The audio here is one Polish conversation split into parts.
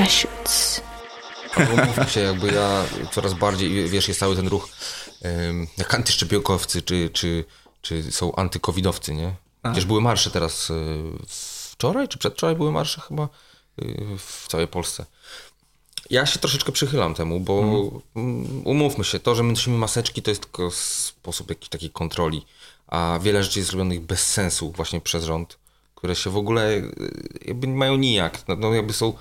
Cashews. Umówmy się, jakby ja coraz bardziej, wiesz, jest cały ten ruch, um, jak antyszczepionkowcy, czy, czy, czy są antykowidowcy, nie? Przecież były marsze teraz, y, wczoraj czy przedwczoraj były marsze chyba y, w całej Polsce. Ja się troszeczkę przychylam temu, bo mm, umówmy się, to, że my nosimy maseczki, to jest tylko sposób jakiejś takiej kontroli, a wiele rzeczy jest zrobionych bez sensu właśnie przez rząd, które się w ogóle y, jakby nie mają nijak, no, no jakby są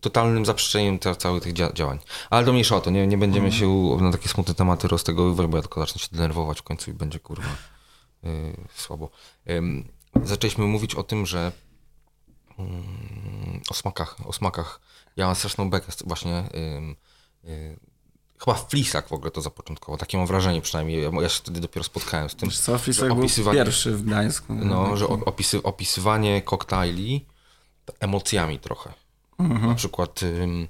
totalnym zaprzeczeniem te, całych tych dzia- działań. Ale to mniejsza o to, nie, nie będziemy się u- na takie smutne tematy roztegowywać, bo ja tylko zacznę się denerwować w końcu i będzie kurwa yy, słabo. Ym, zaczęliśmy mówić o tym, że mm, o smakach, o smakach. Ja mam straszną bekę właśnie y, chyba w Flisach w ogóle to zapoczątkowo, takie mam wrażenie przynajmniej, ja, się wtedy dopiero spotkałem z tym. Wiesz co, że Flisek był pierwszy w Gdańsku. No, że o- opisy, opisywanie koktajli emocjami trochę. Mhm. Na przykład ym,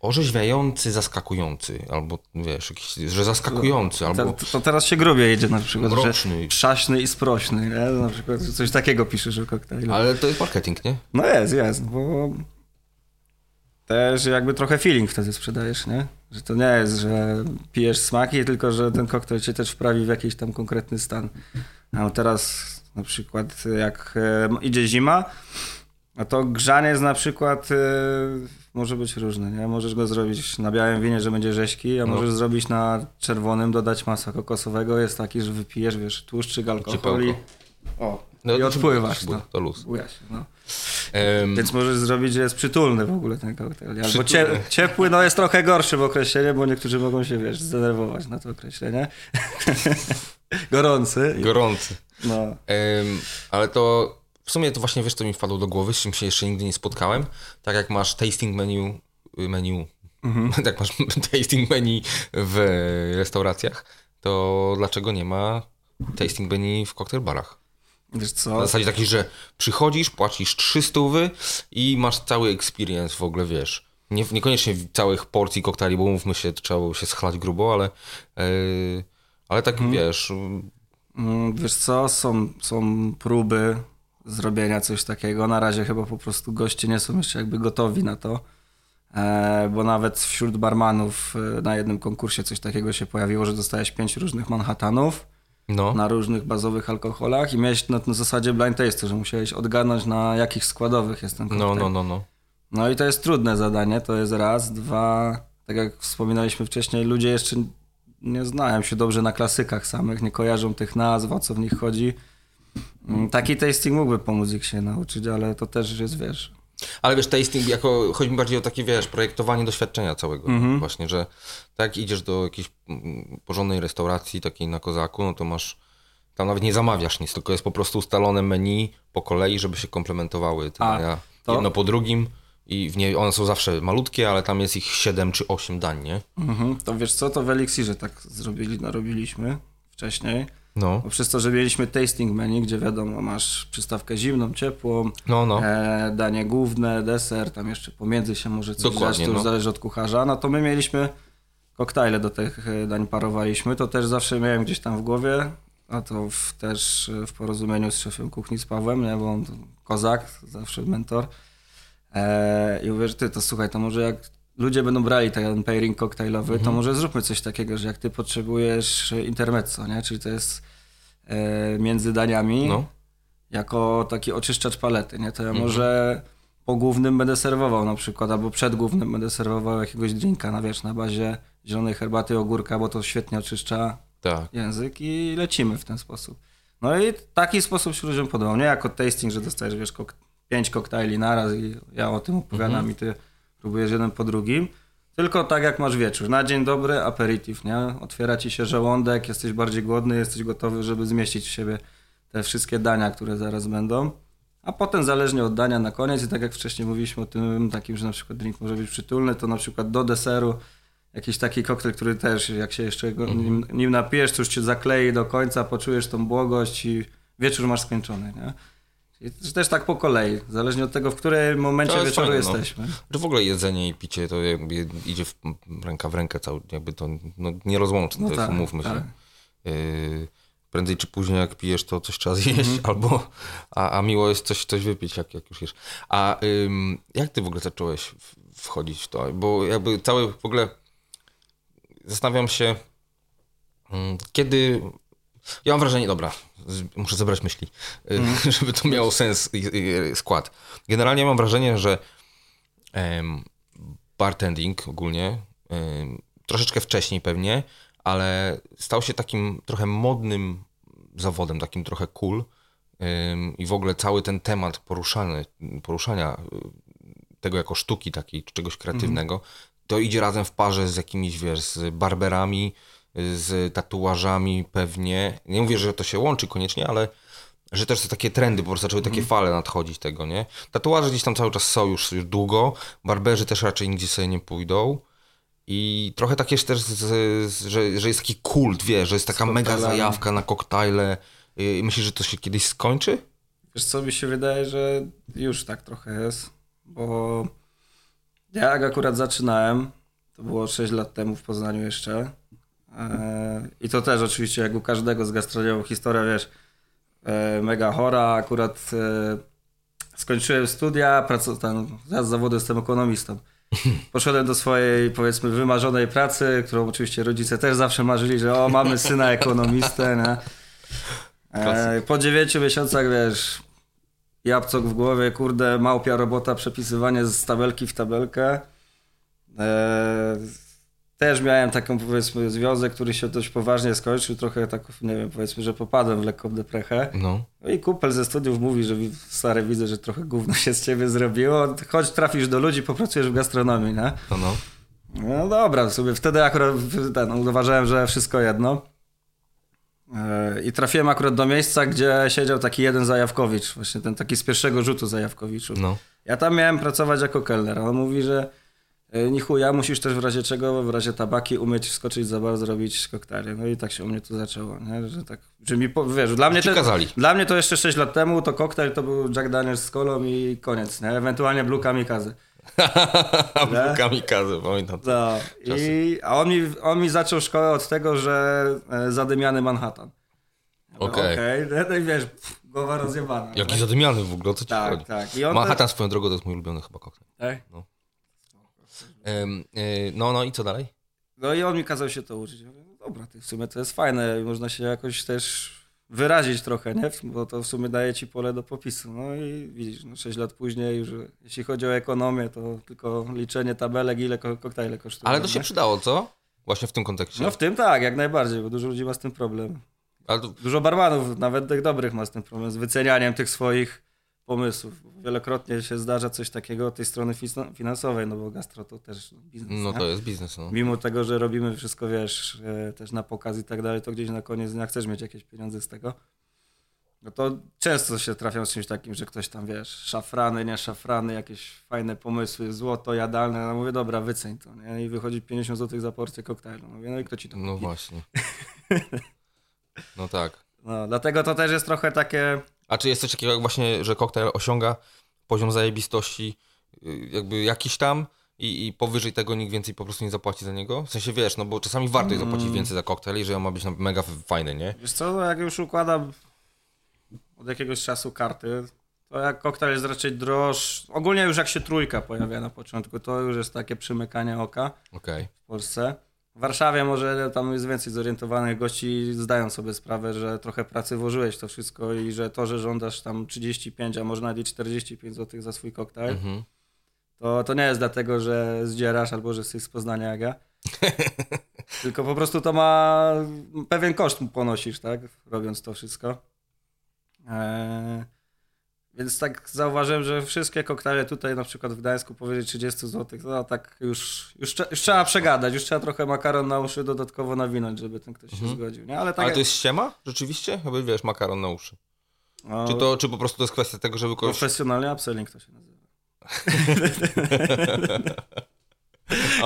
orzeźwiający, zaskakujący, albo wiesz, jakiś, że zaskakujący, albo To, to teraz się grubie jedzie na przykład, Mroczny. że przaśny i sprośny, nie? Na przykład że coś takiego piszesz o koktajlu. ale to jest marketing, nie? No jest, jest, bo też jakby trochę feeling wtedy sprzedajesz, nie? Że to nie jest, że pijesz smaki, tylko że ten koktajl cię też wprawi w jakiś tam konkretny stan. A teraz na przykład jak e, idzie zima, a to grzanie jest na przykład e, może być różne, nie? Możesz go zrobić na białym winie, że będzie rzeźki, a No. możesz zrobić na czerwonym, dodać masła kokosowego, jest taki, że wypijesz, wiesz, tłuszczyk, alkohol i... O, No, i odpływasz, to, no. to luz. Się, no. Em, Więc możesz zrobić, że jest przytulny w ogóle ten koktajl. Albo Przytulny. cie, ciepły, no jest trochę gorszy w określeniu, bo niektórzy mogą się, wiesz, zdenerwować na to określenie. Gorący. gorący. No. Em, ale to w sumie to właśnie wiesz, co mi wpadło do głowy, z czym się jeszcze nigdy nie spotkałem. Tak jak masz tasting menu, y, menu tak jak masz tasting menu w restauracjach, to dlaczego nie ma tasting menu w cocktail barach? Wiesz Na co? zasadzie takiej, że przychodzisz, płacisz 300 i masz cały experience w ogóle, wiesz. Nie, niekoniecznie całych porcji koktajli, bo mówmy się, trzeba było się schlać grubo, ale, yy, ale tak wiesz, Mm, Wiesz co? Są, są próby zrobienia coś takiego. Na razie chyba po prostu goście nie są jeszcze jakby gotowi na to. E, bo nawet wśród barmanów e, na jednym konkursie coś takiego się pojawiło, że dostałeś pięć różnych Manhattanów. No, na różnych bazowych alkoholach i miałeś na, na zasadzie blind taste, że musiałeś odgadnąć na jakich składowych jest ten koktajl. no, no, no, no. No i to jest trudne zadanie, to jest raz, dwa, tak jak wspominaliśmy wcześniej, ludzie jeszcze nie znają się dobrze na klasykach samych, nie kojarzą tych nazw, o co w nich chodzi. Mm, Taki tasting mógłby pomóc ich się nauczyć, ale to też jest, wiesz, Ale wiesz, tasting, jako, chodzi mi bardziej o takie, wiesz, projektowanie doświadczenia całego. Właśnie, że tak idziesz do jakiejś mm, porządnej restauracji, takiej na kozaku, no to masz, tam nawet nie zamawiasz nic, tylko jest po prostu ustalone menu po kolei, żeby się komplementowały te dania jedno po drugim i w nie, one są zawsze malutkie, ale tam jest ich 7 czy 8 dań, nie? mhm. to wiesz co, to w Elixirze tak zrobili, narobiliśmy wcześniej. No, Bo przez to, że mieliśmy tasting menu, gdzie wiadomo, masz przystawkę zimną, ciepłą, no, no. e, danie główne, deser, tam jeszcze pomiędzy się może coś Dokładnie, dać, to już no. zależy od kucharza. No to my mieliśmy koktajle do tych e, dań parowaliśmy, to też zawsze miałem gdzieś tam w głowie, a to w, też e, w porozumieniu z szefem kuchni, z Pawłem, nie, bo on kozak, zawsze mentor. E, I mówię, że ty, to słuchaj, to może jak ludzie będą brali ten pairing koktajlowy, Mhm. to może zróbmy coś takiego, że jak ty potrzebujesz intermezzo, nie? czyli to jest e, między daniami, no. jako taki oczyszczacz palety, nie? To ja może po głównym będę serwował na przykład, albo przed głównym będę serwował jakiegoś drinka na wiesz, na bazie zielonej herbaty, ogórka, bo to świetnie oczyszcza Tak. język i lecimy w ten sposób. No i taki sposób się ludziom podobał. Nie jako tasting, że dostajesz, wiesz, kok pięć koktajli naraz i ja o tym opowiadam i ty próbujesz jeden po drugim. Tylko tak jak masz wieczór. Na dzień dobry aperitif, nie? Otwiera ci się żołądek, jesteś bardziej głodny, jesteś gotowy, żeby zmieścić w siebie te wszystkie dania, które zaraz będą. A potem zależnie od dania na koniec i tak jak wcześniej mówiliśmy o tym takim, że na przykład drink może być przytulny, to na przykład do deseru jakiś taki koktajl, który też jak się jeszcze go, nim, nim napijesz, to już cię zaklei do końca, poczujesz tą błogość i wieczór masz skończony, nie? I też tak po kolei, zależnie od tego, w którym momencie jest wieczoru fajne, no. jesteśmy. Że w ogóle jedzenie i picie to jakby idzie w ręka w rękę cały, jakby to no, nierozłączne, No to jest, tak, umówmy tak. się. Yy, prędzej czy później jak pijesz, to coś trzeba zjeść, albo, a, a miło jest coś, coś wypić, jak, jak już jesz. A ym, jak ty w ogóle zacząłeś wchodzić w to? Bo jakby cały w ogóle zastanawiam się, mm, kiedy... Ja mam wrażenie, dobra, muszę zebrać myśli, y, żeby to miało sens i, i skład. Generalnie mam wrażenie, że bartending ogólnie, troszeczkę wcześniej pewnie, ale stał się takim trochę modnym zawodem, takim trochę cool i w ogóle cały ten temat poruszany, poruszania y, tego jako sztuki takiej, czy czegoś kreatywnego, to idzie razem w parze z jakimiś, wiesz, z barberami, z tatuażami pewnie. Nie mówię, że to się łączy koniecznie, ale że też te takie trendy, po prostu zaczęły takie fale nadchodzić tego, nie? Tatuaże gdzieś tam cały czas są już, już długo, barberzy też raczej nigdzie sobie nie pójdą. I trochę takie też, z, z, że, że jest taki kult, wiesz, że jest taka mega zajawka na koktajle. Y, Myślisz, że to się kiedyś skończy? Wiesz co, mi się wydaje, że już tak trochę jest, bo ja jak akurat zaczynałem, to było 6 lat temu w Poznaniu jeszcze i to też oczywiście jak u każdego z gastronomią historia, wiesz, e, mega chora, akurat e, skończyłem studia, pracu, tam, ja z zawodu jestem ekonomistą. Poszedłem do swojej, powiedzmy, wymarzonej pracy, którą oczywiście rodzice też zawsze marzyli, że o, mamy syna ekonomistę, nie? E, po dziewięciu miesiącach, wiesz, jabłcok w głowie, kurde, małpia robota, przepisywanie z tabelki w tabelkę. E, też miałem taką, powiedzmy, związek, który się dość poważnie skończył, trochę tak, nie wiem, powiedzmy, że popadłem w lekką deprechę. No. No i kupel ze studiów mówi, że stary, widzę, że trochę gówno się z ciebie zrobiło, chodź trafisz do ludzi, popracujesz w gastronomii, nie? No, no. No dobra, sobie wtedy akurat ten, uważałem, że wszystko jedno. E, I trafiłem akurat do miejsca, gdzie siedział taki jeden Zajawkowicz, właśnie ten taki z pierwszego rzutu Zajawkowiczów. no. Ja tam miałem pracować jako kelner, on mówi, że ni chuja, musisz też w razie czego, w razie tabaki umieć wskoczyć za bar, zrobić koktajle. No i tak się u mnie to zaczęło, nie? że tak, że mi, po, wiesz, dla mnie, te, kazali. dla mnie to jeszcze 6 lat temu, to koktajl to był Jack Daniels z kolą i koniec, nie? ewentualnie Blue Kamikaze. Był kamikaze, pamiętam. No, i, a on mi, on mi zaczął szkołę od tego, że e, zadymiany Manhattan. Ja mówię, Okej. Okej, no i wiesz, pff, głowa rozjebana. Jaki zadymiany w ogóle, co ci Tak, chodzi? tak. I on Manhattan swoją drogą to jest mój ulubiony chyba koktajl. Tak? Y, No, no i co dalej? No i on mi kazał się to uczyć. Ja mówię, no dobra, ty w sumie to jest fajne i można się jakoś też wyrazić trochę, nie? Bo to w sumie daje ci pole do popisu. No i widzisz, no 6 lat później już, jeśli chodzi o ekonomię, to tylko liczenie tabelek, ile ko- koktajle kosztują. Ale to się nie? przydało, co? Właśnie w tym kontekście. No w tym tak, jak najbardziej, bo dużo ludzi ma z tym problem. To, Dużo barmanów, nawet tych dobrych, ma z tym problem, z wycenianiem tych swoich pomysłów. Wielokrotnie się zdarza coś takiego od tej strony finansowej, no bo gastro to też biznes. no nie? to jest biznes, no. Mimo tego, że robimy wszystko, wiesz, e, też na pokaz i tak dalej, to gdzieś na koniec dnia chcesz mieć jakieś pieniądze z tego. No to często się trafiam z czymś takim, że ktoś tam, wiesz, szafrany, nie szafrany, jakieś fajne pomysły, złoto jadalne. No mówię, dobra, wyceń to, nie? I wychodzi 50 zł za porcję koktajlu. Mówię, no i kto ci to No kupi? właśnie. No tak. No, dlatego to też jest trochę takie... A czy jest coś takiego jak właśnie, że koktajl osiąga poziom zajebistości y, jakby jakiś tam i, i powyżej tego nikt więcej po prostu nie zapłaci za niego? W sensie wiesz, no bo czasami warto jest zapłacić Mm. więcej za koktajl, jeżeli on ma być mega fajny, nie? Wiesz co, no jak już układam od jakiegoś czasu karty, to jak koktajl jest raczej droższy. Ogólnie już jak się trójka pojawia na początku, to już jest takie przymykanie oka Okej. w Polsce. W Warszawie może tam jest więcej zorientowanych gości zdają sobie sprawę, że trochę pracy włożyłeś to wszystko i że to, że żądasz tam 35, a może nawet i 45 zł za swój koktajl, Mhm. to, to nie jest dlatego, że zdzierasz albo że jesteś z Poznania jak ja. Tylko po prostu to ma pewien koszt ponosisz, tak? Robiąc to wszystko. Eee, więc tak zauważyłem, że wszystkie koktajle tutaj na przykład w Gdańsku powyżej 30 zł, to tak już, już, już trzeba przegadać, już trzeba trochę makaron na uszy dodatkowo nawinąć, żeby ten ktoś się zgodził. Nie? Ale tak Mhm. Ale to jest ściema? Rzeczywiście? Jakby wiesz, makaron na uszy. no, Czy, to, czy po prostu to jest kwestia tego, żeby kogoś... profesjonalny upselling to się nazywa.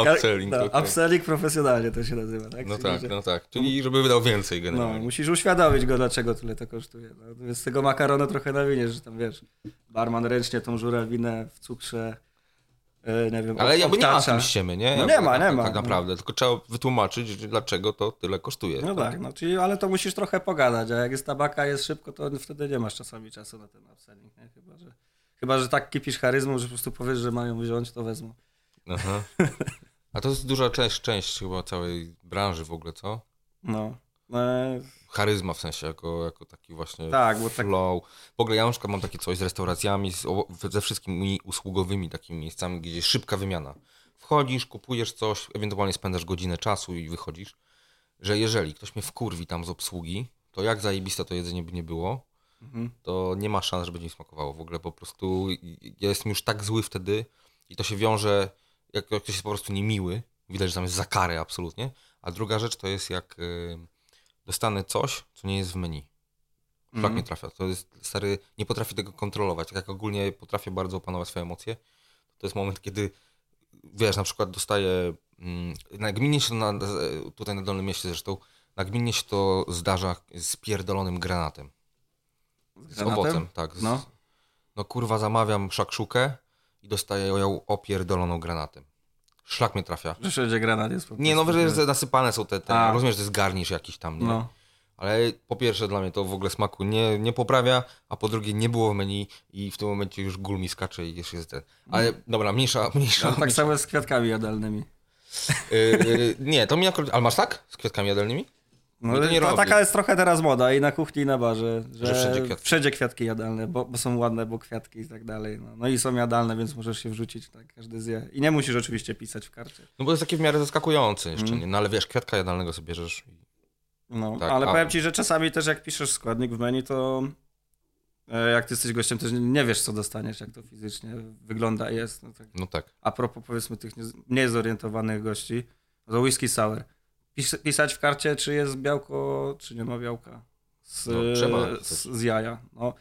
Upselling, no. Upselling profesjonalnie to się nazywa, tak? No Czyli, tak, że- no tak. Czyli żeby wydał więcej No, generalnie. musisz uświadomić go, dlaczego tyle to kosztuje. No, więc tego makaronu trochę nawiniesz, że tam wiesz, barman ręcznie tą żurawinę w cukrze e, nie wiem, Ale jakby nie ma tym ściemy, nie? No nie ma, tak, nie tak, ma. Tak naprawdę, tylko trzeba wytłumaczyć, dlaczego to tyle kosztuje. No tak, no, czyli, ale to musisz trochę pogadać, a jak jest tabaka, jest szybko, to wtedy nie masz czasami czasu na ten upselling, nie? Chyba, że, chyba, że tak kipisz charyzmą, że po prostu powiesz, że mają wziąć, to wezmą. Aha. A to jest duża część, część chyba całej branży w ogóle, co? No. E, Charyzma w sensie, jako, jako taki właśnie Tak, bo tak-. W ogóle ja na przykład mam takie coś z restauracjami, z, ze wszystkimi usługowymi takimi miejscami, gdzie jest szybka wymiana. Wchodzisz, kupujesz coś, ewentualnie spędzasz godzinę czasu i wychodzisz, że jeżeli ktoś mnie wkurwi tam z obsługi, to jak zajebiste to jedzenie by nie było, Mhm. to nie ma szans, żeby mi smakowało. W ogóle po prostu ja jestem już tak zły wtedy i to się wiąże, jak, jak ktoś jest po prostu niemiły, widać, że tam jest za karę absolutnie. A druga rzecz to jest jak y, dostanę coś, co nie jest w menu. Szlak Mhm. mnie trafia. To jest stary, nie potrafię tego kontrolować. Tak jak ogólnie potrafię bardzo opanować swoje emocje, to jest moment, kiedy wiesz, na przykład dostaję, mm, nagminnie się na, tutaj na Dolnym Mieście zresztą, nagminnie się to zdarza z pierdolonym granatem. Z granatem? owocem, tak. Z, No. no. kurwa, zamawiam szakszukę i dostaję ją opierdoloną granatem. Szlak mnie trafia. Że wszędzie granat jest po prostu. Nie, no wiesz, że nasypane są te, te A. rozumiem, że to jest garnisz jakiś tam, nie? No. Ale po pierwsze dla mnie to w ogóle smaku nie, nie poprawia, a po drugie nie było w menu i w tym momencie już gól mi skacze i jeszcze jest ten. Ale dobra, mniejsza, mniejsza. No, tak mniejsza. samo z kwiatkami jadalnymi. Y, y, nie, to mi akurat... Ale masz tak? Z kwiatkami jadalnymi? No, to nie to taka jest trochę teraz moda i na kuchni i na barze, że, Że wszędzie kwiatki. wszędzie kwiatki jadalne, bo, bo są ładne, bo kwiatki i tak dalej. No. no i są jadalne, więc możesz się wrzucić, tak, każdy zje. I nie musisz oczywiście pisać w karcie. No bo to jest takie w miarę zaskakujące jeszcze, Mm. nie? No ale wiesz, kwiatka jadalnego sobie bierzesz. No, Tak, ale a- powiem ci, że czasami też jak piszesz składnik w menu, to e, jak ty jesteś gościem, też nie wiesz, co dostaniesz, jak to fizycznie wygląda jest. No, tak. No tak. A propos powiedzmy tych nie- mniej zorientowanych gości, to whisky sour. Pis pisać w karcie, czy jest białko, czy nie ma białka. Z, No, trzeba. z, z jaja. No.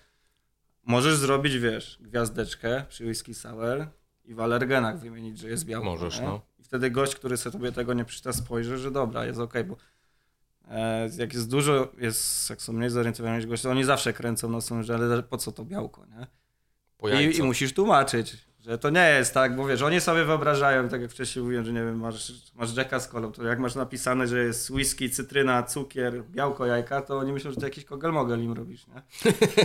Możesz zrobić, wiesz, gwiazdeczkę przy whisky sour i w alergenach wymienić, że jest białko. Możesz, nie? no. I wtedy gość, który sobie tego nie przeczyta, spojrzy, że dobra, jest okej, bo e, jak jest dużo, jest, jak są mniej zorientowani goście, oni zawsze kręcą nosem, że ale po co to białko, nie? I. I musisz tłumaczyć, że to nie jest tak, bo wiesz, oni sobie wyobrażają, tak jak wcześniej mówiłem, że nie wiem, masz, masz Jacka z kolą, to jak masz napisane, że jest whisky, cytryna, cukier, białko, jajka, to oni myślą, że to jakiś kogel-mogel im robisz, nie?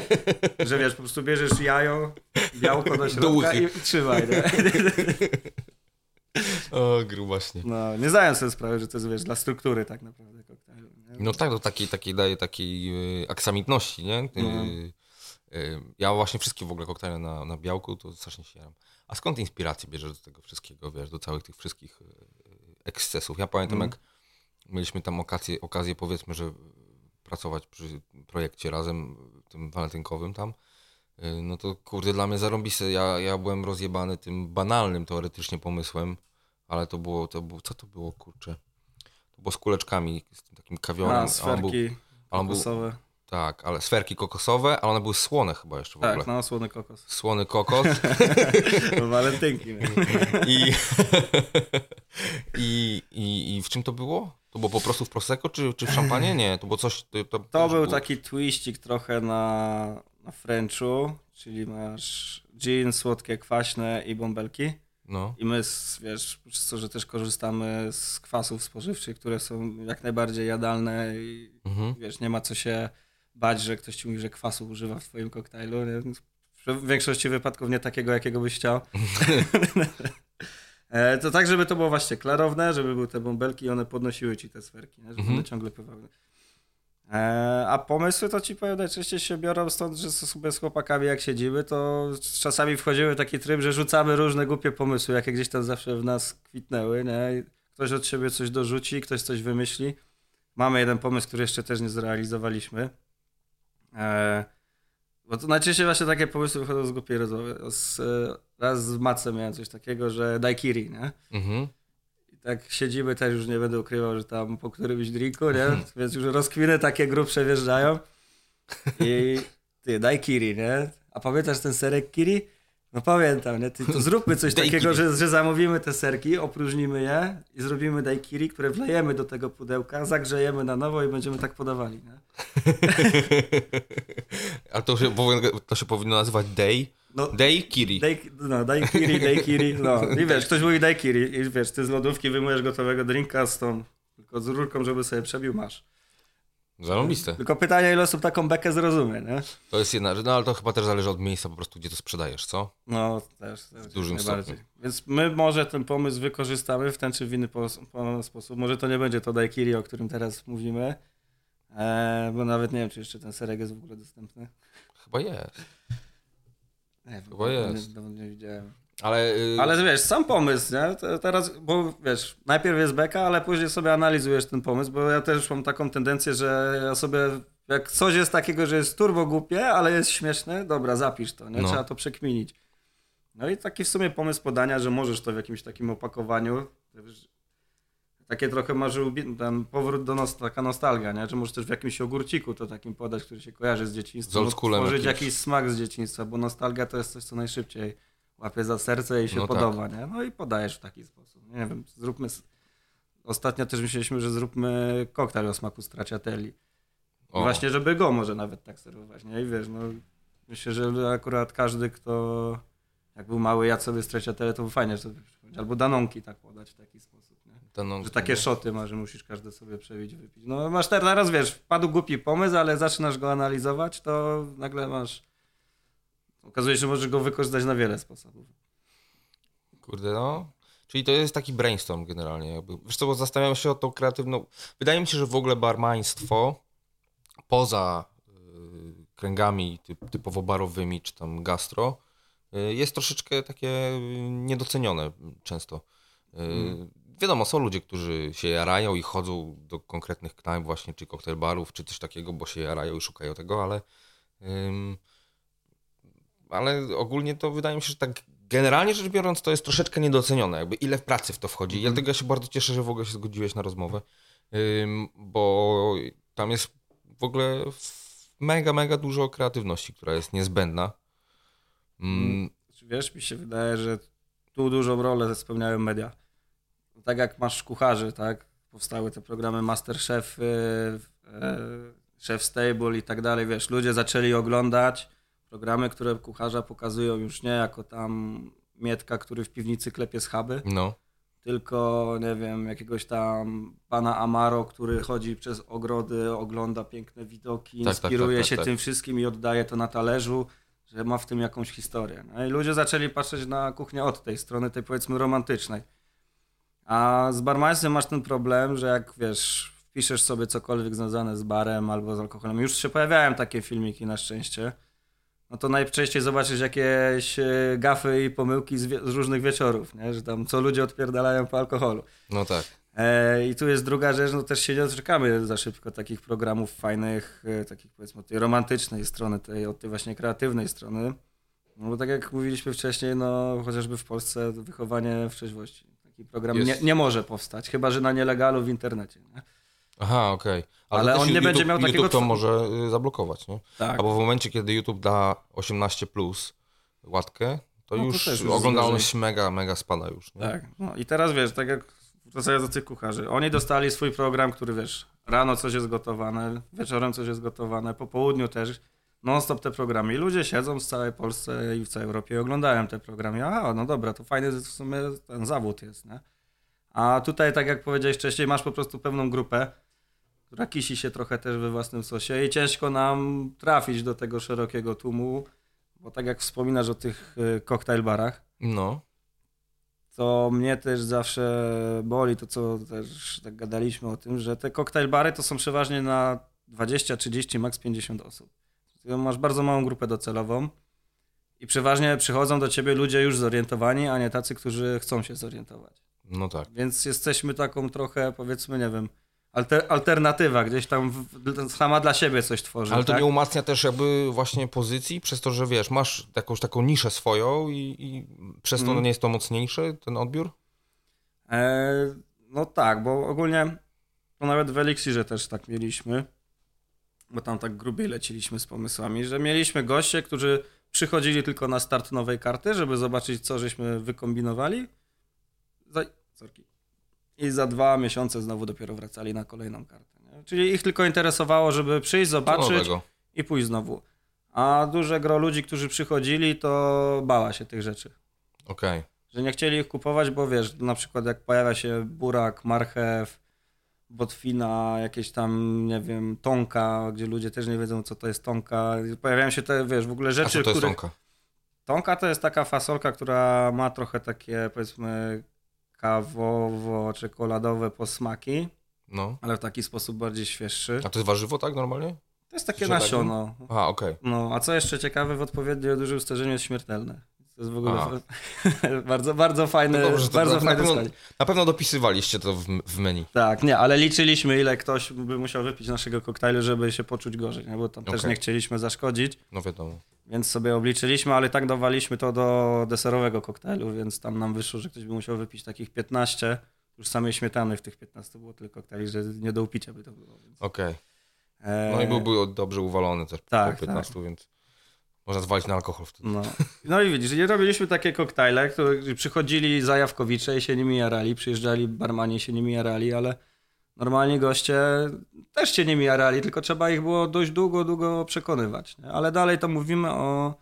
że wiesz, po prostu bierzesz jajo, białko do środka łychy. i, i trzymaj, nie? O, grubaśnie. No, nie zdają sobie sprawy, że to jest, wiesz, dla struktury tak naprawdę koktajlu? No tak, to takiej, takiej daje takiej y, aksamitności, nie? Y, No. y, ja właśnie wszystkie w ogóle koktajle na, na białku, to strasznie się jaram. A skąd inspirację bierzesz do tego wszystkiego, wiesz, do całych tych wszystkich y, ekscesów? Ja pamiętam, Mm. jak mieliśmy tam okazję, okazję, powiedzmy, że pracować przy projekcie razem, tym walentynkowym tam, y, no to kurde, dla mnie zarąbiste. Ja, ja byłem rozjebany tym banalnym teoretycznie pomysłem, ale to było, to było, co to było, kurczę? To było z kuleczkami, z tym takim kawiorem. A, a on sferki był- a on był-. Tak, ale sferki kokosowe, ale one były słone chyba jeszcze w Tak, ogóle. no, słony kokos. Słony kokos No, walentynki. nie? i, i, i, i w czym to było? To było po prostu w Prosecco czy, czy w szampanie? Nie, to było coś... To, to, To był było- taki twistik trochę na, na Frenchu, czyli masz gin, słodkie, kwaśne i bąbelki. No, I my, wiesz, przez to, że też korzystamy z kwasów spożywczych, które są jak najbardziej jadalne i mhm. wiesz, nie ma co się bać, że ktoś ci mówi, że kwasu używa w twoim koktajlu. Nie? W większości wypadków nie takiego, jakiego byś chciał. E, to tak, żeby to było właśnie klarowne, żeby były te bąbelki i one podnosiły ci te sferki, nie? żeby Mhm. one ciągle pływały. E, a pomysły to ci powiem, najczęściej się biorą stąd, że sobie z chłopakami jak siedzimy, to czasami wchodzimy w taki tryb, że rzucamy różne głupie pomysły, jakie gdzieś tam zawsze w nas kwitnęły, nie? I ktoś od siebie coś dorzuci, ktoś coś wymyśli. Mamy jeden pomysł, który jeszcze też nie zrealizowaliśmy. E, bo to najczęściej właśnie takie pomysły wychodzą z głupiej rozmowy. Z, e, raz z Macem miałem coś takiego, że daiquiri, nie? Mhm. I tak siedzimy, też już nie będę ukrywał, że tam po którymś drinku, nie? Więc już rozkwiny takie grubsze wjeżdżają. I ty, daj kiri, nie? A pamiętasz ten serek kiri? No pamiętam, nie? Ty, to zróbmy coś takiego, że, że zamówimy te serki, opróżnimy je i zrobimy daiquiri, które wlejemy do tego pudełka, zagrzejemy na nowo i będziemy tak podawali, nie? A to się, powinno- to się powinno nazywać day, No, daiquiri. Daj, no, daiquiri, daiquiri, no. I wiesz, ktoś mówi daiquiri i wiesz, ty z lodówki wyjmujesz gotowego drinka z tą, tylko z rurką, żeby sobie przebił, masz. Zarąbiste. Tylko pytanie, ile osób taką bekę zrozumie, nie? To jest jedna rzecz, no ale to chyba też zależy od miejsca po prostu, gdzie to sprzedajesz, co? No, też. też w dużym stopniu. Więc my może ten pomysł wykorzystamy w ten czy w inny po, po sposób. Może to nie będzie to daiquiri, o którym teraz mówimy, e, bo nawet nie wiem, czy jeszcze ten serek jest w ogóle dostępny. Chyba jest. Nie, Chyba jest. Nie, nie widziałem. Ale, yy... ale wiesz, sam pomysł, nie? Teraz, bo wiesz, najpierw jest beka, ale później sobie analizujesz ten pomysł, bo ja też mam taką tendencję, że ja sobie, jak coś jest takiego, że jest turbo głupie, ale jest śmieszne, dobra, zapisz to, nie? No. Trzeba to przekminić. No i taki w sumie pomysł podania, że możesz to w jakimś takim opakowaniu, takie trochę masz ten powrót do nos, taka nostalgia, nie? Czy możesz też w jakimś ogórciku to takim podać, który się kojarzy z dzieciństwem, stworzyć jakiś smak z dzieciństwa, bo nostalgia to jest coś, co najszybciej łapie za serce i się no tak. podoba, tak. nie? No i podajesz w taki sposób. Nie wiem, zróbmy... Ostatnio też myśleliśmy, że zróbmy koktajl o smaku stracciatelli. Właśnie, żeby go może nawet tak serwować, nie? I wiesz, no myślę, że akurat każdy, kto jak był mały jadł sobie stracciatelle, to fajnie sobie przypomnieć. Albo danonki tak podać w taki sposób, nie? Danonki, że takie no. szoty ma, że musisz każdy sobie przebić, wypić. No masz teraz, wiesz, wpadł głupi pomysł, ale zaczynasz go analizować, to nagle masz Okazuje się, że możesz go wykorzystać na wiele sposobów. Kurde, no. Czyli to jest taki brainstorm generalnie. Jakby. Wiesz co, bo zastanawiam się o tą kreatywną... Wydaje mi się, że w ogóle barmaństwo poza y, kręgami typ, typowo barowymi czy tam gastro y, jest troszeczkę takie niedocenione często. Y, mm. Wiadomo, są ludzie, którzy się jarają i chodzą do konkretnych knajp właśnie, czy koktajl barów, czy coś takiego, bo się jarają i szukają tego, ale ale ogólnie to wydaje mi się, że tak generalnie rzecz biorąc to jest troszeczkę niedocenione, jakby ile w pracy w to wchodzi. Mm. Dlatego ja się bardzo cieszę, że w ogóle się zgodziłeś na rozmowę, bo tam jest w ogóle mega, mega dużo kreatywności, która jest niezbędna. Mm. Wiesz, mi się wydaje, że tu dużą rolę spełniają media. Tak jak masz kucharzy, tak? Powstały te programy Masterchef, e, Chef Stable i tak dalej, wiesz, ludzie zaczęli oglądać programy, które kucharza pokazują już nie jako tam Mietka, który w piwnicy klepie schaby, no. tylko, nie wiem, jakiegoś tam pana Amaro, który chodzi przez ogrody, ogląda piękne widoki, tak, tak inspiruje tak, tak, się tym wszystkim i oddaje to na talerzu, że ma w tym jakąś historię. No i ludzie zaczęli patrzeć na kuchnię od tej strony, tej powiedzmy romantycznej. A z barmaństwem masz ten problem, że jak wiesz, wpiszesz sobie cokolwiek związane z barem albo z alkoholem, już się pojawiają takie filmiki na szczęście, no to najczęściej zobaczysz jakieś e, gafy i pomyłki z, z, różnych wieczorów, nie? że tam co ludzie odpierdalają po alkoholu. No tak. E, I tu jest druga rzecz, no też się nie doczekamy za szybko takich programów fajnych, e, takich powiedzmy od tej romantycznej strony, tej, od tej właśnie kreatywnej strony. No bo tak jak mówiliśmy wcześniej, no chociażby w Polsce wychowanie w trzeźwości. Taki program nie, nie, może powstać, chyba że na nielegalu w internecie. Nie? Aha, okej. Okay. Ale, Ale on nie YouTube, będzie miał YouTube takiego... to może y, zablokować, nie? Tak. Albo w momencie, kiedy YouTube da 18 plus łatkę, to no, już to oglądalność mega, mega spada już. Nie? Tak. No i teraz wiesz, tak jak wracając do tych kucharzy, oni dostali swój program, który wiesz, rano coś jest gotowane, wieczorem coś jest gotowane, po południu też, non-stop te programy. I ludzie siedzą w całej Polsce i w całej Europie i oglądają te programy. A, no dobra, to fajny w sumie ten zawód jest, nie? A tutaj, tak jak powiedziałeś wcześniej, masz po prostu pewną grupę, która kisi się trochę też we własnym sosie i ciężko nam trafić do tego szerokiego tłumu, bo tak jak wspominasz o tych koktajl barach, no. to mnie też zawsze boli to, co też tak gadaliśmy o tym, że te koktajl bary to są przeważnie na 20, 30, maks 50 osób. Masz bardzo małą grupę docelową i przeważnie przychodzą do ciebie ludzie już zorientowani, a nie tacy, którzy chcą się zorientować. No tak. Więc jesteśmy taką trochę, powiedzmy, nie wiem, alter, alternatywa, gdzieś tam w, sama dla siebie coś tworzy. Ale to tak? nie umacnia też jakby właśnie pozycji, przez to, że wiesz, masz jakąś taką niszę swoją i, i przez to mm. nie jest to mocniejszy ten odbiór? E, no tak, bo ogólnie to nawet w Elixirze też tak mieliśmy, bo tam tak grubiej leciliśmy z pomysłami, że mieliśmy goście, którzy przychodzili tylko na start nowej karty, żeby zobaczyć, co żeśmy wykombinowali. Sorki i za dwa miesiące znowu dopiero wracali na kolejną kartę. Nie? Czyli ich tylko interesowało, żeby przyjść, zobaczyć i pójść znowu. A duże gro ludzi, którzy przychodzili, to bała się tych rzeczy. Okej. Że nie chcieli ich kupować, bo wiesz, na przykład jak pojawia się burak, marchew, botwina, jakieś tam, nie wiem, tonka, gdzie ludzie też nie wiedzą, co to jest tonka. Pojawiają się te, wiesz, w ogóle A rzeczy, co to jest które... tonka? Tonka to jest taka fasolka, która ma trochę takie, powiedzmy, kawowo-czekoladowe posmaki, No. ale w taki sposób bardziej świeższy. A to jest warzywo, tak, normalnie? To jest takie tak, nasiono. Aha, okej. No, a co jeszcze ciekawe, w odpowiednio dużym stężeniu jest śmiertelne. To jest w ogóle bardzo, bardzo fajne, No dobrze, bardzo na, fajne pewno, na pewno dopisywaliście to w, w menu. Tak, nie, ale liczyliśmy, ile ktoś by musiał wypić naszego koktajlu, żeby się poczuć gorzej, nie? bo tam też Okej. nie chcieliśmy zaszkodzić, No wiadomo. Więc sobie obliczyliśmy, ale tak dawaliśmy to do deserowego koktajlu, więc tam nam wyszło, że ktoś by musiał wypić takich 15, już samej śmietany w tych 15 było tyle koktajli, że nie do upicia by to było. Więc, Okej. e, No i byłby dobrze uwalony też tak, po 15, więc można zwalić na alkohol wtedy. No. no i widzisz, i robiliśmy takie koktajle, które przychodzili zajawkowicze i się nimi jarali, przyjeżdżali barmani i się nimi jarali, ale normalni goście też się nimi jarali, tylko trzeba ich było dość długo, długo przekonywać. Nie? Ale dalej to mówimy o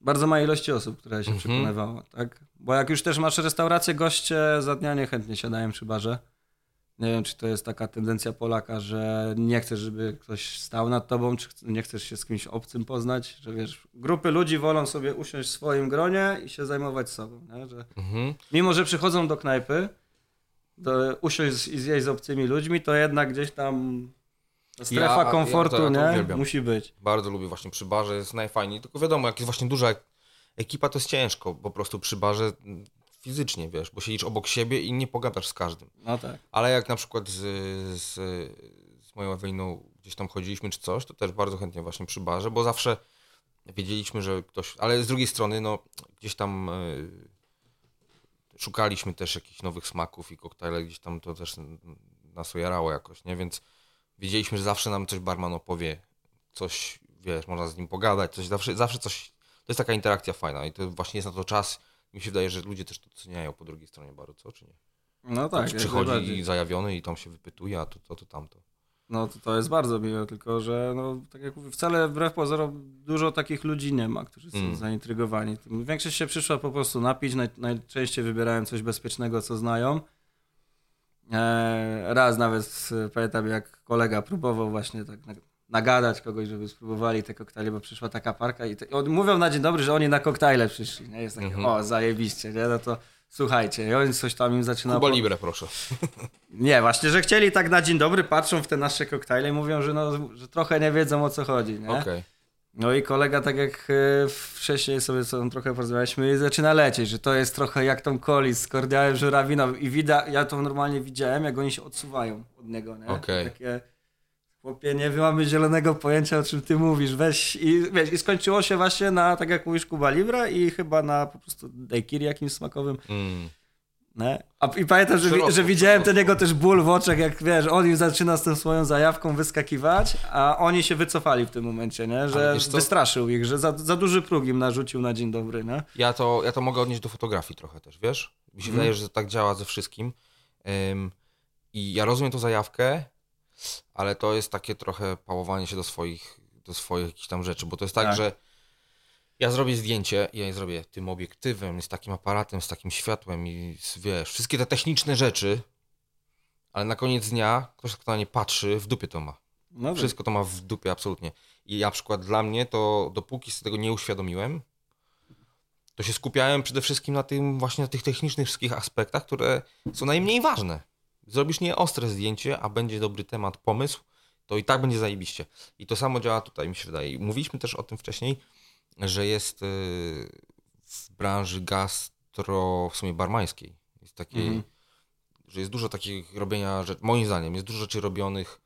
bardzo małej ilości osób, które się Mhm. przekonywało, tak? Bo jak już też masz restaurację, goście za dnia niechętnie siadają przy barze. Nie wiem, czy to jest taka tendencja Polaka, że nie chcesz, żeby ktoś stał nad tobą, czy nie chcesz się z kimś obcym poznać, że wiesz, grupy ludzi wolą sobie usiąść w swoim gronie i się zajmować sobą, nie? Że Mhm. mimo, że przychodzą do knajpy, do, usiąść i zjeść z obcymi ludźmi, to jednak gdzieś tam ta strefa Ja- ja komfortu, to- ja to nie? uwielbiam. Musi być. Bardzo lubię właśnie przy barze, jest najfajniej. Tylko wiadomo, jak jest właśnie duża ek- ekipa, to jest ciężko po prostu przy barze mm, fizycznie, wiesz, bo siedzisz obok siebie i nie pogadasz z każdym. No tak. Ale jak na przykład z, z, z moją Eweliną gdzieś tam chodziliśmy czy coś, to też bardzo chętnie właśnie przy barze, bo zawsze wiedzieliśmy, że ktoś... Ale z drugiej strony, no gdzieś tam y, szukaliśmy też jakichś nowych smaków i koktajle, gdzieś tam to też nas ujarało jakoś, nie? Więc wiedzieliśmy, że zawsze nam coś barman opowie, coś, wiesz, można z nim pogadać, coś, zawsze, zawsze coś... To jest taka interakcja fajna i to właśnie jest na to czas. Mi się wydaje, że ludzie też to doceniają po drugiej stronie baru, co czy nie? No tak, Ktoś przychodzi zajawiony i tam się wypytuje, a to, to, to tamto. No to, to jest bardzo miłe, tylko że no, tak jak mówię, wcale wbrew pozorom dużo takich ludzi nie ma, którzy są Mm. zaintrygowani. Większość się przyszła po prostu napić, naj, najczęściej wybierają coś bezpiecznego, co znają. E, raz nawet e, pamiętam, jak kolega próbował właśnie tak na- nagadać kogoś, żeby spróbowali te koktajle, bo przyszła taka parka i, te, mówią na dzień dobry, że oni na koktajle przyszli. Nie? Jest takie, Mhm. o zajebiście, nie? no to słuchajcie. Oni coś tam im zaczyna... Kuba Libre, proszę. nie, właśnie, że chcieli tak na dzień dobry, patrzą w te nasze koktajle i mówią, że, no, że trochę nie wiedzą o co chodzi, nie? Okej. No i kolega, tak jak e, wcześniej sobie co trochę porozmawialiśmy, zaczyna lecieć, że to jest trochę jak tą kolis z kordiałem żurawiną i widać, ja to normalnie widziałem, jak oni się odsuwają od niego, nie? Okej. Takie, chłopie, nie mamy zielonego pojęcia, o czym ty mówisz, weź i, wiesz, i skończyło się właśnie na, tak jak mówisz, Kuba Libra i chyba na po prostu daiquiri jakimś smakowym, Mm. nie? A, I pamiętam, że, Szeroko, że widziałem szeroko. ten jego też ból w oczach, jak wiesz, on już zaczyna z tą swoją zajawką wyskakiwać, a oni się wycofali w tym momencie, nie? Że wystraszył ich, że za, za duży próg im narzucił na dzień dobry, nie? Ja, to, ja to mogę odnieść do fotografii trochę też, wiesz? Mi się Mhm. wydaje, że tak działa ze wszystkim. Ym, I ja rozumiem tą zajawkę, ale to jest takie trochę pałowanie się do swoich, do swoich jakichś tam rzeczy, bo to jest tak, Tak. że ja zrobię zdjęcie i ja je zrobię tym obiektywem, z takim aparatem, z takim światłem i z, wiesz, wszystkie te techniczne rzeczy, ale na koniec dnia ktoś, kto na nie patrzy, w dupie to ma. No. Wszystko to ma w dupie, absolutnie. I na przykład dla mnie to, dopóki sobie tego nie uświadomiłem, to się skupiałem przede wszystkim na tym, właśnie na tych technicznych wszystkich aspektach, które są najmniej ważne. Zrobisz nie ostre zdjęcie, a będzie dobry temat, pomysł, to i tak będzie zajebiście. I to samo działa tutaj, mi się wydaje. Mówiliśmy też o tym wcześniej, że jest yy, w branży gastro, w sumie barmańskiej, jest takiej, Mhm. że jest dużo takich robienia, że moim zdaniem jest dużo rzeczy robionych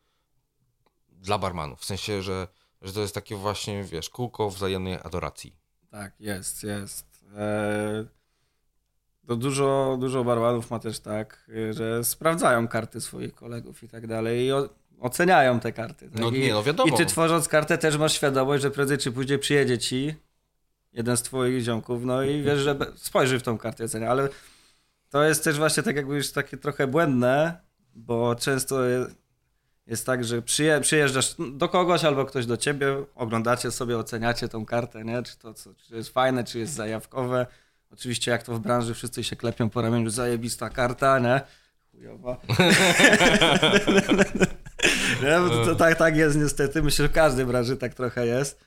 dla barmanów. W sensie, że, że to jest takie właśnie, wiesz, kółko wzajemnej adoracji. Tak, jest, jest. Eee, to dużo, dużo barmanów ma też tak, że sprawdzają karty swoich kolegów i tak dalej i oceniają te karty. Tak? No I, nie, no wiadomo. I ty tworząc kartę też masz świadomość, że prędzej czy później przyjedzie ci jeden z twoich ziomków, no i wiesz, że spojrzy w tą kartę ocenia, ale to jest też właśnie tak jakby już takie trochę błędne, bo często je- jest tak, że przyje, przyjeżdżasz do kogoś albo ktoś do ciebie, oglądacie sobie, oceniacie tą kartę, nie? Czy to co, czy jest fajne, czy jest zajawkowe. Oczywiście jak to w branży wszyscy się klepią po ramieniu, zajebista karta, nie? Chujowa. nie, bo to, to, tak, tak jest niestety. Myślę, że w każdej branży tak trochę jest.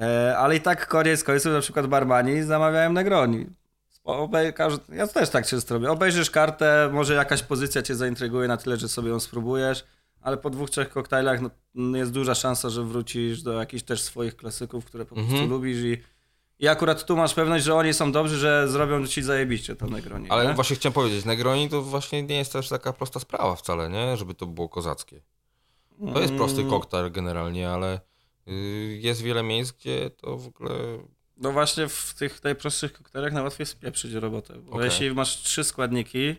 E, ale i tak koniec końców, na przykład barmani zamawiają Negroni. Obej, ja też tak często robię. Obejrzysz kartę, może jakaś pozycja cię zaintryguje na tyle, że sobie ją spróbujesz, ale po dwóch, trzech koktajlach no, jest duża szansa, że wrócisz do jakichś też swoich klasyków, które po prostu mhm. lubisz i, i akurat tu masz pewność, że oni są dobrzy, że zrobią ci zajebiście to Negroni. Ale nie? właśnie chciałem powiedzieć, Negroni to właśnie nie jest też taka prosta sprawa wcale, nie? Żeby to było kozackie. To jest prosty mm. koktajl generalnie, ale y, jest wiele miejsc, gdzie to w ogóle no właśnie w tych najprostszych koktajlach najłatwiej spieprzyć robotę. Bo okay. jeśli masz trzy składniki,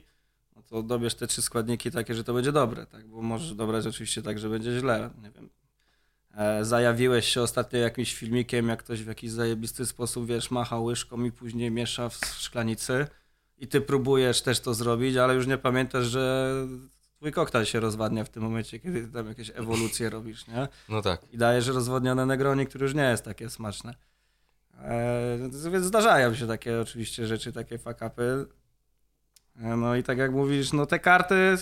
no to dobierz te trzy składniki takie, że to będzie dobre, tak? Bo możesz dobrać oczywiście tak, że będzie źle. Nie wiem. E, zajawiłeś się ostatnio jakimś filmikiem, jak ktoś w jakiś zajebisty sposób, wiesz, macha łyżką i później miesza w szklanicy i ty próbujesz też to zrobić, ale już nie pamiętasz, że twój koktajl się rozwadnia w tym momencie, kiedy tam jakieś ewolucje robisz, nie? No tak. I dajesz rozwodnione negroni, które już nie jest takie smaczne. E, więc zdarzają się takie oczywiście rzeczy, takie fakapy. No i tak jak mówisz, no te karty,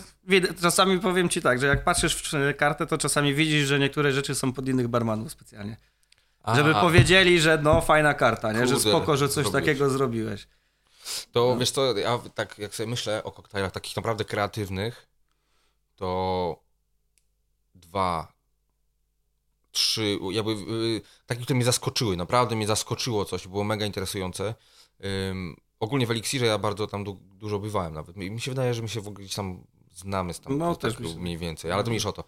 czasami powiem ci tak, że jak patrzysz w kartę, to czasami widzisz, że niektóre rzeczy są pod innych barmanów specjalnie. Aha. Żeby powiedzieli, że no fajna karta, nie? że spoko, że coś takiego zrobiłeś. To no. wiesz co, ja tak jak sobie myślę o koktajlach takich naprawdę kreatywnych, to dwa, trzy, jakby yy, takie, które mnie zaskoczyły, naprawdę mnie zaskoczyło coś, było mega interesujące. Ogólnie w Elixirze ja bardzo tam du dużo bywałem nawet. Mi się wydaje, że my się w ogóle gdzieś tam znamy z tam no, też mniej więcej, ale to mniejsza o to.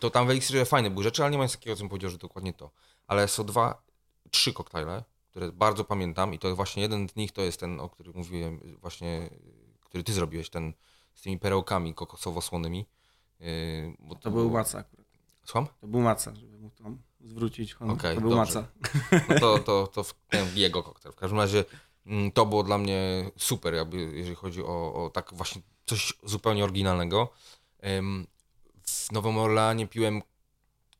to tam w Elixirze fajne były rzeczy, ale nie ma nic takiego, co bym powiedział, że dokładnie to. Ale są dwa, trzy koktajle, które bardzo pamiętam i to właśnie jeden z nich to jest ten, o którym mówiłem, właśnie, który ty zrobiłeś, ten z tymi perełkami kokosowo-słonymi. Bo to, to był maca akurat. Słucham? To był maca, żeby mu tam zwrócić honor. Okay, to był dobrze. maca. No to, to, to w, jego koktajl. W każdym razie to było dla mnie super, jakby, jeżeli chodzi o, o tak właśnie coś zupełnie oryginalnego. W Nowym Orleanie piłem,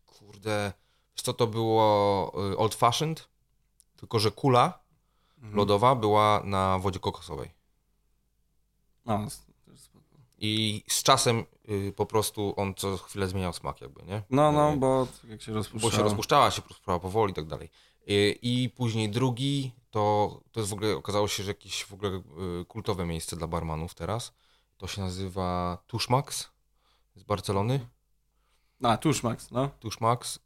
kurde, co to było y, old fashioned, tylko że kula mhm. lodowa była na wodzie kokosowej. No, i z czasem y, po prostu on co chwilę zmieniał smak jakby, nie? No, no, y, bo jak się rozpuszczała. Bo się rozpuszczała, się rozpuszczała powoli i tak dalej. Y, I później drugi, to, to jest w ogóle, okazało się, że jakieś w ogóle kultowe miejsce dla barmanów teraz. To się nazywa Tushmax z Barcelony. A, Tushmax, no. Tushmax.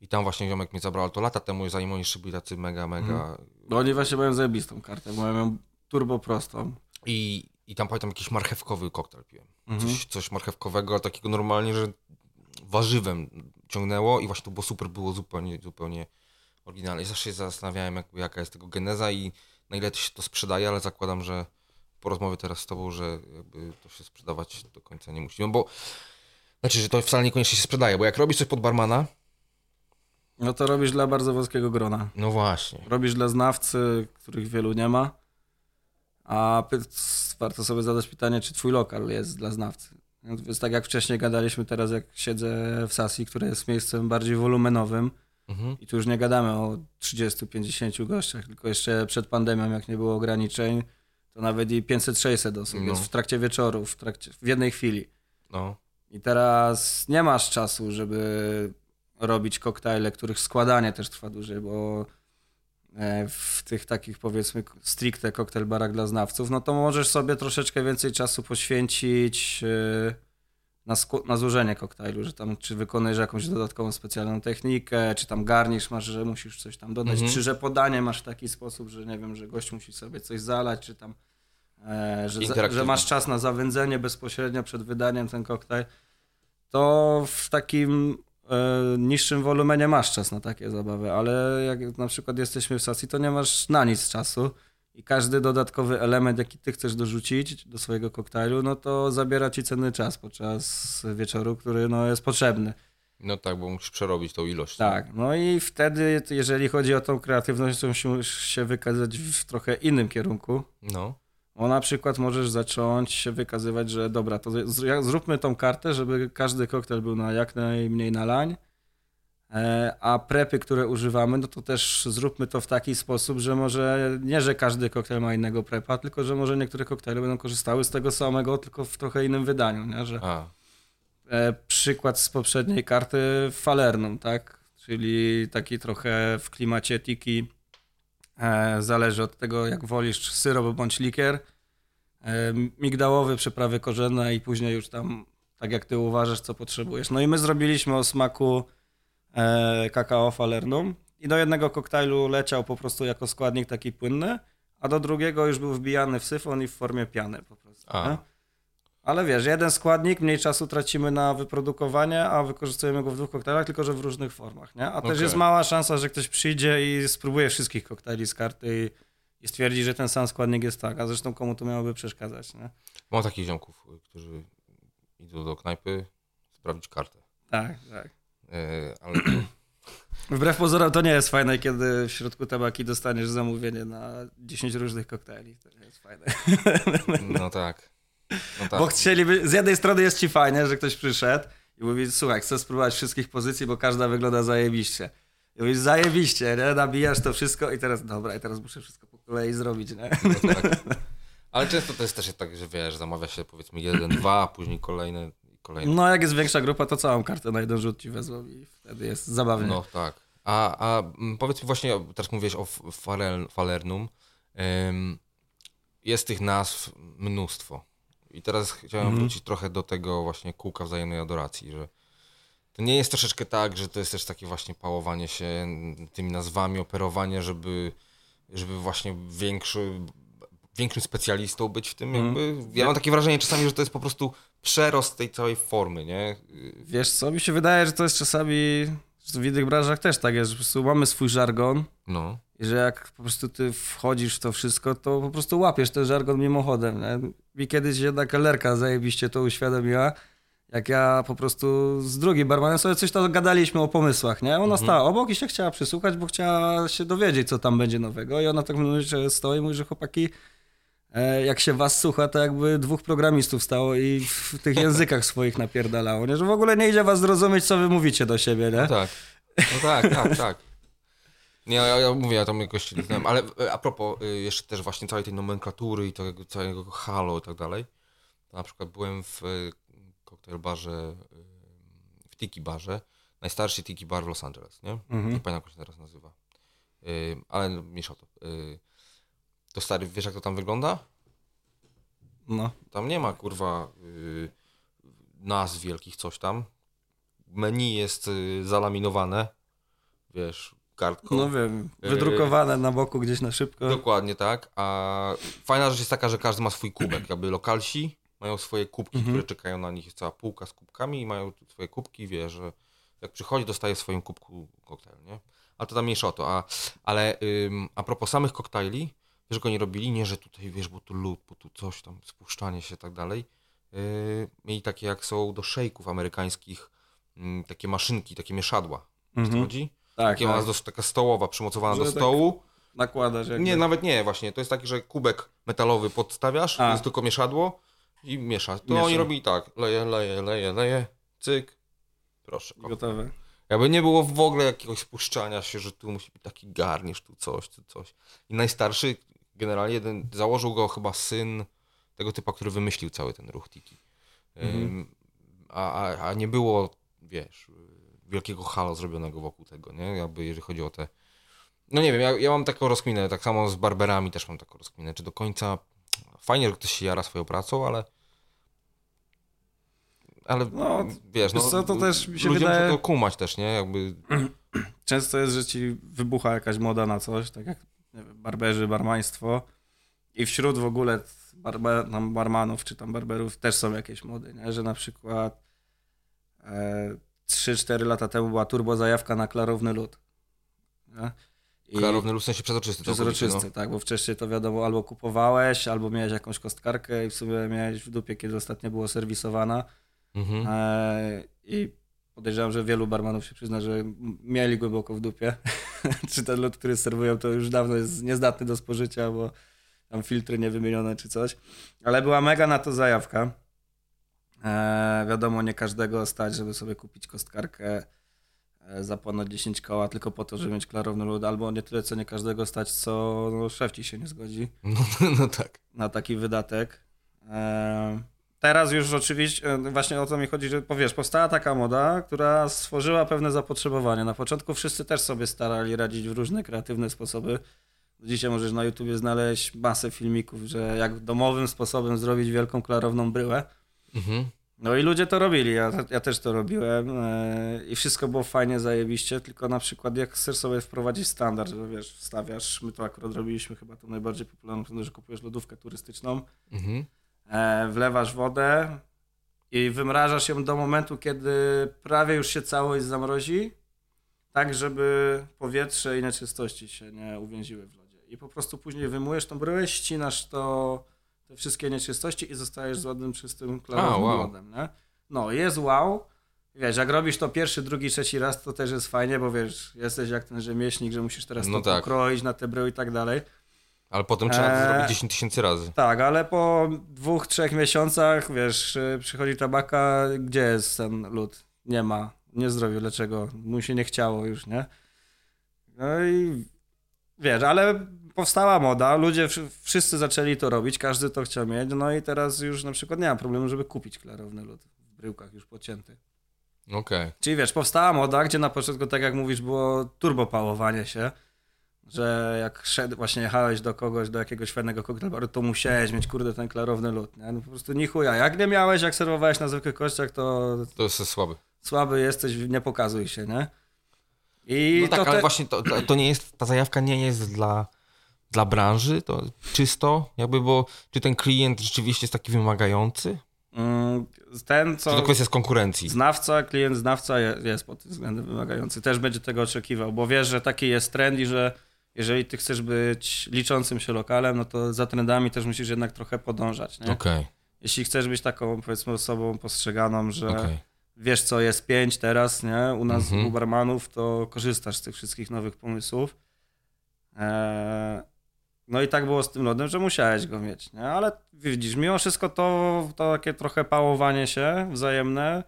I tam właśnie ziomek mnie zabrał, ale to lata temu, zanim oni jeszcze byli tacy mega, mega... Mhm. No oni właśnie mają zajebistą kartę, bo mają turbo prostą. I i tam pamiętam jakiś marchewkowy koktajl piłem. Mhm. Coś, coś marchewkowego, ale takiego normalnie, że warzywem ciągnęło i właśnie to było super, było zupełnie, zupełnie oryginalne. I zawsze się zastanawiałem, jak, jaka jest tego geneza i na ile to się to sprzedaje, ale zakładam, że po rozmowie teraz z tobą, że jakby to się sprzedawać do końca nie musi. No bo, znaczy, że to wcale niekoniecznie się sprzedaje, bo jak robisz coś pod barmana, no to robisz dla bardzo wąskiego grona. No właśnie. Robisz dla znawcy, których wielu nie ma. A warto sobie zadać pytanie, czy twój lokal jest dla znawcy. Więc tak jak wcześniej gadaliśmy, teraz jak siedzę w Sasi, które jest miejscem bardziej wolumenowym mhm. i tu już nie gadamy o 30-50 gościach, tylko jeszcze przed pandemią, jak nie było ograniczeń, to nawet i 500-600 osób no. jest w trakcie wieczoru, w, trakcie, w jednej chwili. No. I teraz nie masz czasu, żeby robić koktajle, których składanie też trwa dłużej, bo E, w tych takich powiedzmy stricte koktajl barak dla znawców, no to możesz sobie troszeczkę więcej czasu poświęcić e, na, na złożenie koktajlu, że tam czy wykonujesz jakąś dodatkową specjalną technikę, czy tam garnisz, masz, że musisz coś tam dodać, mhm. czy że podanie masz w taki sposób, że nie wiem, że gość musi sobie coś zalać, czy tam e, że, za, że masz czas na zawędzenie bezpośrednio przed wydaniem ten koktajl, to w takim E, niższym wolumenie masz czas na takie zabawy, ale jak na przykład jesteśmy w stacji, to nie masz na nic czasu i każdy dodatkowy element, jaki ty chcesz dorzucić do swojego koktajlu, no to zabiera ci cenny czas podczas wieczoru, który no, jest potrzebny. No tak, bo musisz przerobić tą ilość. Tak, no i wtedy, jeżeli chodzi o tą kreatywność, to musisz się wykazać w trochę innym kierunku. No. O na przykład możesz zacząć się wykazywać, że dobra, to zróbmy tą kartę, żeby każdy koktajl był na jak najmniej nalań, a prepy, które używamy, no to też zróbmy to w taki sposób, że może nie, że każdy koktajl ma innego prepa, tylko że może niektóre koktajle będą korzystały z tego samego, tylko w trochę innym wydaniu, nie? Że e, przykład z poprzedniej karty Falernum, tak? Czyli taki trochę w klimacie tiki E, zależy od tego, jak wolisz, syrop bądź likier. E, migdałowy, przyprawy korzenne i później już tam, tak jak ty uważasz, co potrzebujesz. No i my zrobiliśmy o smaku e, kakao falernum i do jednego koktajlu leciał po prostu jako składnik taki płynny, a do drugiego już był wbijany w syfon i w formie piany po prostu. Ale wiesz, jeden składnik, mniej czasu tracimy na wyprodukowanie, a wykorzystujemy go w dwóch koktajlach, tylko że w różnych formach, nie? A okay. też jest mała szansa, że ktoś przyjdzie i spróbuje wszystkich koktajli z karty i, i stwierdzi, że ten sam składnik jest tak, a zresztą komu to miałoby przeszkadzać, nie? Mam takich ziomków, którzy idą do knajpy sprawdzić kartę. Tak, tak. E, ale... Wbrew pozorom to nie jest fajne, kiedy w środku tabaki dostaniesz zamówienie na 10 różnych koktajli. To nie jest fajne. No tak. No tak. Bo chcieliby, z jednej strony jest ci fajnie, że ktoś przyszedł i mówi, słuchaj, chcę spróbować wszystkich pozycji, bo każda wygląda zajebiście. I mówisz, zajebiście, nie? Nabijasz to wszystko i teraz, dobra, i teraz muszę wszystko po kolei zrobić, nie? No tak. Ale często to jest też tak, że wiesz, zamawia się powiedzmy jeden, dwa, a później kolejne kolejne. No jak jest większa grupa, to całą kartę na jeden rzut ci wezmą i wtedy jest zabawnie. No tak. A, a mm, powiedz mi właśnie, teraz mówiłeś o Falernum. Jest tych nazw mnóstwo. I teraz chciałem mhm. wrócić trochę do tego właśnie kółka wzajemnej adoracji, że to nie jest troszeczkę tak, że to jest też takie właśnie pałowanie się tymi nazwami, operowanie, żeby, żeby właśnie większy, większym specjalistą być w tym. Mhm. Jakby. Ja mam takie wrażenie czasami, że to jest po prostu przerost tej całej formy, nie? Wiesz co, mi się wydaje, że to jest czasami, w innych branżach też tak jest, że po prostu mamy swój żargon. No. I że jak po prostu ty wchodzisz w to wszystko, to po prostu łapiesz ten żargon mimochodem. Nie? Mi kiedyś jedna kelnerka zajebiście to uświadomiła, jak ja po prostu z drugim barmanem sobie coś tam gadaliśmy o pomysłach, nie? Ona mhm. stała obok i się chciała przysłuchać, bo chciała się dowiedzieć, co tam będzie nowego i ona tak mówi, że stoi i mówi, że chłopaki, jak się was słucha, to jakby dwóch programistów stało i w tych językach swoich napierdalało, nie? Że w ogóle nie idzie was zrozumieć, co wy mówicie do siebie, nie? No tak, no tak, tak, tak. Nie, ja, ja mówię, ja tam jakoś liznąłem, ale e, a propos y, jeszcze też właśnie całej tej nomenklatury i tego całego halo i tak dalej, to na przykład byłem w koktajl barze, w tiki barze, najstarszy tiki bar w Los Angeles, nie? Mhm. Nie pamiętam, jak się teraz nazywa. Ale mniejsza o to. To stary, wiesz jak to tam wygląda? No. Tam nie ma, kurwa, nazw wielkich, coś tam. Menu jest zalaminowane, wiesz, kartką. No wiem, wydrukowane na boku gdzieś na szybko. Dokładnie tak. A fajna rzecz jest taka, że każdy ma swój kubek. Jakby lokalsi mają swoje kubki, mhm. które czekają na nich. Jest cała półka z kubkami i mają swoje kubki. Wie, że jak przychodzi, dostaje w swoim kubku koktajl, nie? Ale to tam mniejsza o to. A, ale ym, a propos samych koktajli, wiesz, że go nie robili? Nie, że tutaj, wiesz, bo tu lód, bo tu coś tam, spuszczanie się i tak dalej. Yy, mieli takie, jak są do szejków amerykańskich, yy, takie maszynki, takie mieszadła. Mhm. chodzi? Tak, Takie tak. Taka stołowa, przymocowana że do tak stołu. Tak nakładasz jakby. Nie, nawet nie, właśnie. To jest taki, że kubek metalowy podstawiasz, A. jest tylko mieszadło i miesza. To Miesza. oni robili tak. Leje, leje, leje, leje, cyk. Proszę. Gotowe. Jakby nie było w ogóle jakiegoś spuszczania się, że tu musi być taki garnisz, tu coś, tu coś. I najstarszy, generalnie jeden, założył go chyba syn tego typa, który wymyślił cały ten ruch tiki. Mhm. a, a, a nie było, wiesz, wielkiego halo zrobionego wokół tego, nie? Jakby jeżeli chodzi o te... No nie wiem, ja, ja mam taką rozkminę, tak samo z barberami też mam taką rozkminę, czy do końca... Fajnie, że ktoś się jara swoją pracą, ale... Ale no, wiesz, no, co, to też mi się ludziom wydaje... to kumać też, nie? Jakby... Często jest, że ci wybucha jakaś moda na coś, tak jak barberzy, barmaństwo i wśród w ogóle barber, tam barmanów czy tam barberów też są jakieś mody, nie? że na przykład e, 3-4 lata temu była turbo zajawka na klarowny lód. I klarowny lód w sensie przezroczysty. Przezroczysty, no. tak, bo wcześniej to wiadomo, albo kupowałeś, albo miałeś jakąś kostkarkę i w sumie miałeś w dupie, kiedy ostatnio było serwisowana. Mhm. E, I podejrzewam, że wielu barmanów się przyzna, że mieli głęboko w dupie. Czy ten lód, który serwują, to już dawno jest niezdatny do spożycia, bo tam filtry niewymienione czy coś. Ale była mega na to zajawka. E, wiadomo, nie każdego stać, żeby sobie kupić kostkarkę e, za ponad 10 koła, tylko po to, żeby mieć klarowny lód, albo nie tyle, co nie każdego stać, co no, szef ci się nie zgodzi No, no tak. na taki wydatek. E, teraz już oczywiście, e, właśnie o to mi chodzi, że powiesz, powstała taka moda, która stworzyła pewne zapotrzebowanie. Na początku wszyscy też sobie starali radzić w różne kreatywne sposoby. Dzisiaj możesz na YouTubie znaleźć masę filmików, że jak domowym sposobem zrobić wielką klarowną bryłę. Mhm. No i ludzie to robili, ja, ja też to robiłem e, i wszystko było fajnie, zajebiście, tylko na przykład jak chcesz sobie wprowadzić standard, że wiesz, wstawiasz, my to akurat robiliśmy chyba tą najbardziej popularną że kupujesz lodówkę turystyczną, Mhm. E, wlewasz wodę i wymrażasz ją do momentu, kiedy prawie już się całość zamrozi, tak żeby powietrze i nieczystości się nie uwięziły w lodzie. I po prostu później wymujesz tą bryłę, ścinasz to, te wszystkie nieczystości i zostajesz z ładnym, czystym, klarownym wow. lodem. Nie? No, jest wow. Wiesz, jak robisz to pierwszy, drugi, trzeci raz, to też jest fajnie, bo wiesz, jesteś jak ten rzemieślnik, że musisz teraz No to tak. pokroić na te bryły i tak dalej. Ale potem trzeba to Eee. zrobić 10 tysięcy razy. Tak, ale po dwóch, trzech miesiącach, wiesz, y, przychodzi tabaka, gdzie jest ten lód? Nie ma. Nie zrobił, dlaczego? Mu się nie chciało już, nie? No i wiesz, ale powstała moda, ludzie wszy- wszyscy zaczęli to robić, każdy to chciał mieć, no i teraz już na przykład nie ma problemu, żeby kupić klarowny lód w bryłkach już pocięty. Okej. Czyli wiesz, powstała moda, gdzie na początku, tak jak mówisz, było turbopałowanie się, że jak szedł, właśnie jechałeś do kogoś, do jakiegoś fajnego koktajlbaru, to musiałeś mieć, kurde, ten klarowny lód, nie? No po prostu ni chuja. Jak nie miałeś, jak serwowałeś na zwykłych kościach, to To jest słaby. słaby jesteś, nie pokazuj się, nie? I No tak, ale właśnie to, to, to nie jest, ta zajawka nie jest dla, dla branży, to czysto jakby, bo czy ten klient rzeczywiście jest taki wymagający? Mm, ten, co... to kwestia z konkurencji? Znawca, klient znawca je- jest pod tym względem wymagający. Też będzie tego oczekiwał, bo wiesz, że taki jest trend i że jeżeli ty chcesz być liczącym się lokalem, no to za trendami też musisz jednak trochę podążać, nie? Okej, Jeśli chcesz być taką, powiedzmy, osobą postrzeganą, że okej. wiesz, co jest pięć teraz, nie? U nas, Mhm. u barmanów, to korzystasz z tych wszystkich nowych pomysłów. Eee, no i tak było z tym lodem, że musiałeś go mieć, nie? Ale widzisz, mimo wszystko to, to takie trochę pałowanie się wzajemne,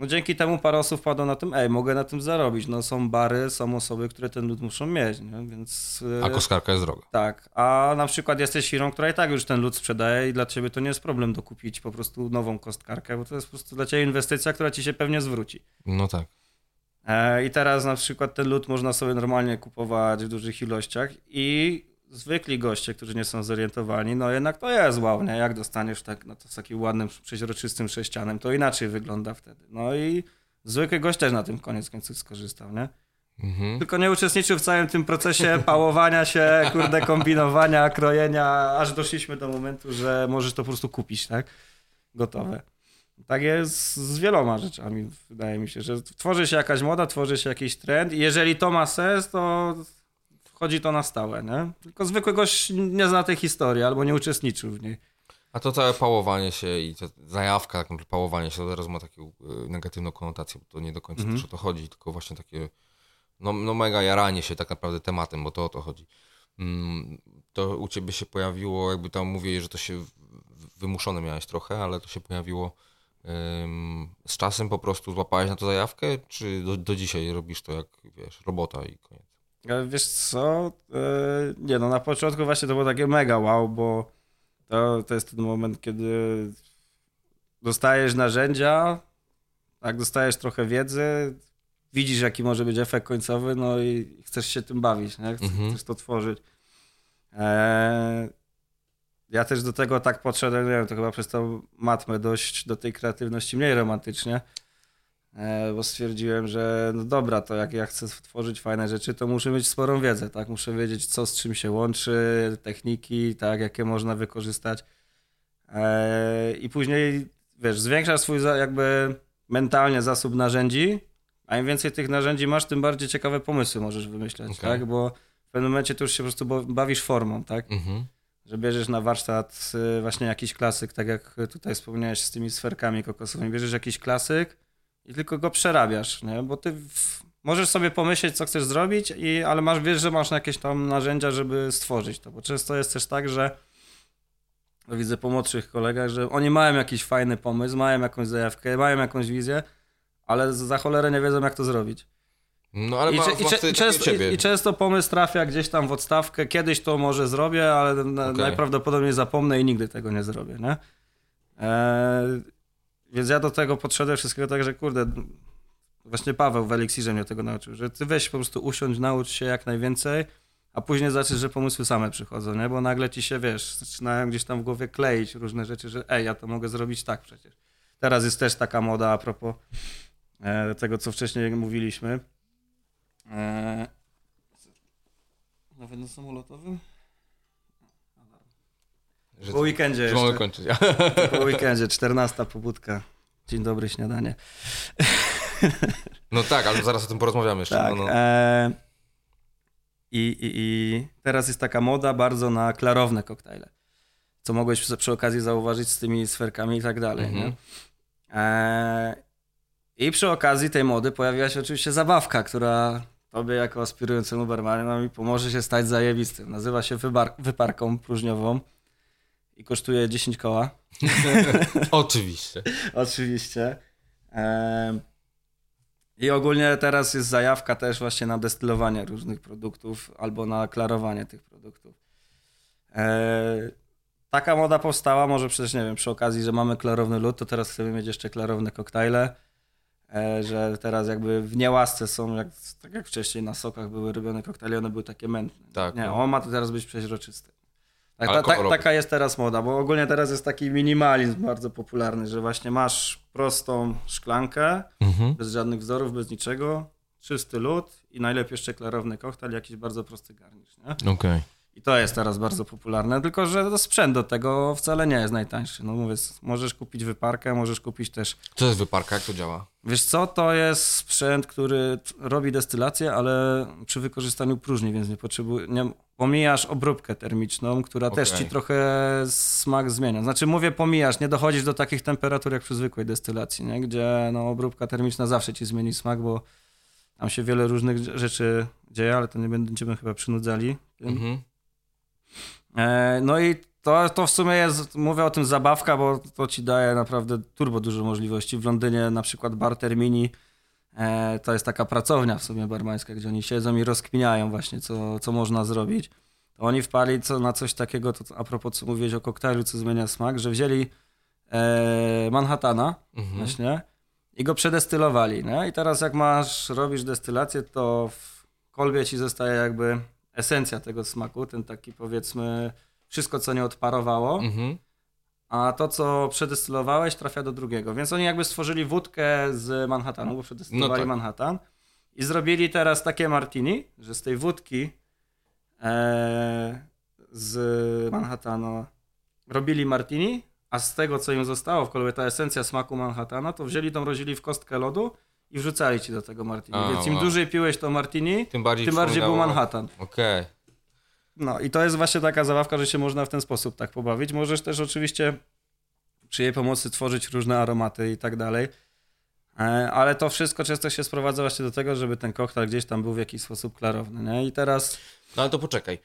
no dzięki temu parę osób wpadło na tym, ej, mogę na tym zarobić. No są bary, są osoby, które ten lód muszą mieć, nie? Więc... e, A koskarka jest droga. tak, a na przykład jesteś firmą, która i tak już ten lód sprzedaje i dla ciebie to nie jest problem dokupić po prostu nową kostkarkę, bo to jest po prostu dla ciebie inwestycja, która ci się pewnie zwróci. No tak. E, I teraz na przykład ten lód można sobie normalnie kupować w dużych ilościach i zwykli goście, którzy nie są zorientowani, no jednak to jest wow, nie? Jak dostaniesz tak, no to z takim ładnym, przeźroczystym sześcianem, to inaczej wygląda wtedy. No i zwykły gość też na tym koniec końców skorzystał, nie? Mhm. Tylko nie uczestniczył w całym tym procesie pałowania się, kurde, kombinowania, krojenia, aż doszliśmy do momentu, że możesz to po prostu kupić, tak? Gotowe. Tak jest z wieloma rzeczami, wydaje mi się, że tworzy się jakaś moda, tworzy się jakiś trend i jeżeli to ma sens, to wchodzi to na stałe, nie? Tylko zwykły gość nie zna tej historii albo nie uczestniczył w niej. A to całe pałowanie się i ta zajawka, tak pałowanie się, to teraz ma taką y, negatywną konotację, bo to nie do końca Mhm. też o to chodzi, tylko właśnie takie no, no mega jaranie się tak naprawdę tematem, bo to o to chodzi. Mm, To u ciebie się pojawiło, jakby tam mówię, że to się wymuszone miałeś trochę, ale to się pojawiło ym, z czasem po prostu złapałeś na to zajawkę, czy do, do dzisiaj robisz to jak, wiesz, robota i koniec? Ale Wiesz co? E, Nie no, na początku właśnie to było takie mega wow, bo to, to jest ten moment, kiedy dostajesz narzędzia, tak, dostajesz trochę wiedzy, widzisz jaki może być efekt końcowy, no i chcesz się tym bawić, nie? Chcesz, Mhm. to tworzyć. E, Ja też do tego tak podszedłem, nie wiem, to chyba przez tą matmę dość do tej kreatywności mniej romantycznie. E, bo stwierdziłem, że no dobra, to jak ja chcę tworzyć fajne rzeczy, to muszę mieć sporą wiedzę, tak? Muszę wiedzieć, co z czym się łączy, techniki, tak, jakie można wykorzystać. E, I później, wiesz, zwiększasz swój jakby mentalnie zasób narzędzi, a im więcej tych narzędzi masz, tym bardziej ciekawe pomysły możesz wymyśleć, Okej. tak? Bo w pewnym momencie to już się po prostu bawisz formą, tak? Mhm. że bierzesz na warsztat y, właśnie jakiś klasyk, tak jak tutaj wspomniałeś z tymi sferkami kokosowymi, bierzesz jakiś klasyk i tylko go przerabiasz, nie? bo ty w, możesz sobie pomyśleć, co chcesz zrobić, i, ale masz, wiesz, że masz jakieś tam narzędzia, żeby stworzyć to, bo często jest też tak, że widzę po młodszych kolegach, że oni mają jakiś fajny pomysł, mają jakąś zajawkę, mają jakąś wizję, ale za cholerę nie wiedzą, jak to zrobić. No ale I, ma, i, cze- i, często, i, często pomysł trafia gdzieś tam w odstawkę. Kiedyś to może zrobię, ale Okej. najprawdopodobniej zapomnę i nigdy tego nie zrobię, nie? Eee, więc ja do tego podszedłem wszystkiego tak, że kurde, właśnie Paweł w Elixirze mnie tego nauczył, że ty weź po prostu usiądź, naucz się jak najwięcej, a później zaczniesz, że pomysły same przychodzą, nie? Bo nagle ci się, wiesz, zaczynają gdzieś tam w głowie kleić różne rzeczy, że ej, ja to mogę zrobić tak przecież. Teraz jest też taka moda a propos e, tego, co wcześniej mówiliśmy. E, nawet na samolotowym? Że, Po weekendzie że mamy kończyć. Po weekendzie, 14 pobudka. Dzień dobry, śniadanie. No tak, ale zaraz o tym porozmawiamy jeszcze. Tak. No, no. E, i, i, I teraz jest taka moda bardzo na klarowne koktajle. Co mogłeś przy, przy okazji zauważyć z tymi sferkami i tak dalej. Mhm. E, I przy okazji tej mody pojawiła się oczywiście zabawka, która tobie jako aspirującemu barmanowi pomoże się stać zajebistym. Nazywa się wybar- wyparką próżniową i kosztuje 10 koła. Oczywiście. Oczywiście. I ogólnie teraz jest zajawka też właśnie na destylowanie różnych produktów albo na klarowanie tych produktów. E, taka moda powstała, może przecież nie wiem, przy okazji, że mamy klarowny lód, to teraz chcemy mieć jeszcze klarowne koktajle. E, że teraz jakby w niełasce są, jak, tak jak wcześniej na sokach były robione koktajle, one były takie mętne. Tak, Nie, no. on ma to teraz być przeźroczysty. Tak, ta, ta, taka jest teraz moda, bo ogólnie teraz jest taki minimalizm bardzo popularny, że właśnie masz prostą szklankę, Mhm. bez żadnych wzorów, bez niczego, czysty lód i najlepiej jeszcze klarowny koktajl, jakiś bardzo prosty garnisz? Okej. I to jest teraz bardzo popularne, tylko że to sprzęt do tego wcale nie jest najtańszy. No mówię, możesz kupić wyparkę, możesz kupić też Co jest wyparka? Jak to działa? Wiesz co, to jest sprzęt, który robi destylację, ale przy wykorzystaniu próżni, więc nie potrzebuje, nie, pomijasz obróbkę termiczną, która też Okej. ci trochę smak zmienia. Znaczy mówię pomijasz, nie dochodzisz do takich temperatur jak przy zwykłej destylacji, nie? gdzie no, obróbka termiczna zawsze ci zmieni smak, bo tam się wiele różnych rzeczy dzieje, ale to nie będziemy chyba przynudzali. Mhm. E, No i to, to w sumie jest, mówię o tym zabawka, bo to ci daje naprawdę turbo dużo możliwości. W Londynie na przykład Bar Termini to jest taka pracownia w sumie barmańska, gdzie oni siedzą i rozkminiają właśnie, co, co można zrobić. To oni wpali co, na coś takiego, to a propos co mówiłeś o koktajlu, co zmienia smak, że wzięli e, Manhattana Mhm. właśnie i go przedestylowali. Nie? I teraz jak masz, robisz destylację, to w kolbie ci zostaje jakby esencja tego smaku, ten taki powiedzmy wszystko, co nie odparowało, Mhm. A to, co przedestylowałeś, trafia do drugiego. Więc oni jakby stworzyli wódkę z Manhattanu, bo przedestylowali No tak. Manhattan i zrobili teraz takie martini, że z tej wódki e, z Manhattanu robili martini, a z tego, co im zostało w kolbie, ta esencja smaku Manhattana, to wzięli tą, rozili w kostkę lodu i wrzucali ci do tego martini. A, Więc im wow. dłużej piłeś to martini, Tym bardziej tym bardziej był Manhattan. Okej. No i to jest właśnie taka zabawka, że się można w ten sposób tak pobawić. Możesz też oczywiście przy jej pomocy tworzyć różne aromaty i tak dalej. E, Ale to wszystko często się sprowadza właśnie do tego, żeby ten koktajl gdzieś tam był w jakiś sposób klarowny. Nie? I teraz No ale to poczekaj.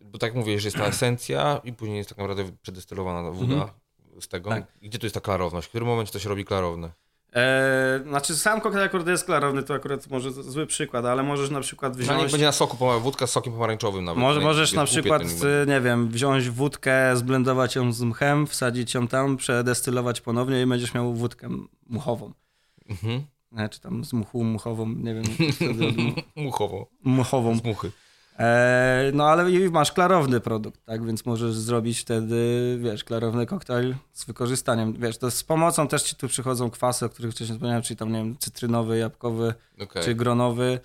Bo tak mówię, że jest ta esencja i później jest tak naprawdę przedestylowana woda z tego. Tak. Gdzie tu jest ta klarowność? W którym momencie to się robi klarowne? E, znaczy sam koktajl akurat jest klarowny, to akurat może zły przykład, ale możesz na przykład No niech wziąć... będzie na soku, wódka z sokiem pomarańczowym nawet. Może, możesz na przykład, nie wiem, wziąć wódkę, zblendować ją z mchem, wsadzić ją tam, przedestylować ponownie i będziesz miał wódkę muchową. Mhm. Czy tam z muchu, muchową, nie wiem, Muchowo. muchową. Z muchy. E, no ale masz klarowny produkt, tak, więc możesz zrobić wtedy, wiesz, klarowny koktajl z wykorzystaniem, wiesz, to z pomocą też ci tu przychodzą kwasy, o których wcześniej wspomniałem, czyli tam, nie wiem, cytrynowy, jabłkowy, Okej. czy gronowy.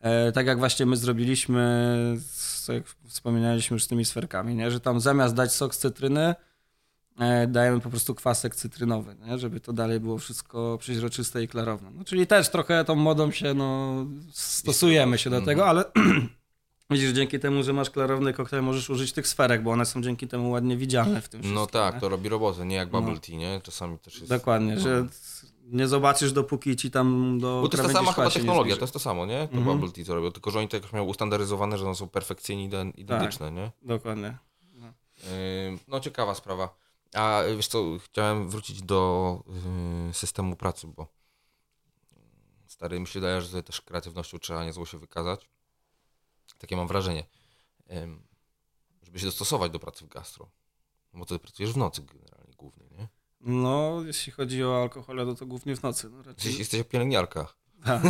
E, tak jak właśnie my zrobiliśmy, z, jak wspominaliśmy już z tymi sferkami, nie? że tam zamiast dać sok z cytryny, e, dajemy po prostu kwasek cytrynowy, nie? żeby to dalej było wszystko przeźroczyste i klarowne. No, czyli też trochę tą modą się, no, stosujemy się do tego, ale widzisz, dzięki temu, że masz klarowny koktajl, możesz użyć tych sferek, bo one są dzięki temu ładnie widzialne w tym wszystkim. No tak, nie? to robi robotę, nie jak bubble No. tea, nie? Czasami też jest... Dokładnie, no. że nie zobaczysz dopóki ci tam do Bo to jest ta sama chyba technologia, to jest to samo, nie? To Mhm. bubble tea co robią, tylko że oni to jakoś mają ustandaryzowane, że one są perfekcyjnie iden- identyczne, nie? Dokładnie. Yy, No ciekawa sprawa. A y, wiesz co, chciałem wrócić do yy, systemu pracy, bo yy, stary, mi się wydaje, że tutaj też kreatywnością trzeba niezło się wykazać. Takie mam wrażenie. Żeby się dostosować do pracy w gastro. No Bo ty pracujesz w nocy generalnie głównie, nie? No, jeśli chodzi o alkohol, no to głównie w nocy. No, Jesteś, raczej, jesteś pielęgniarka. Tak.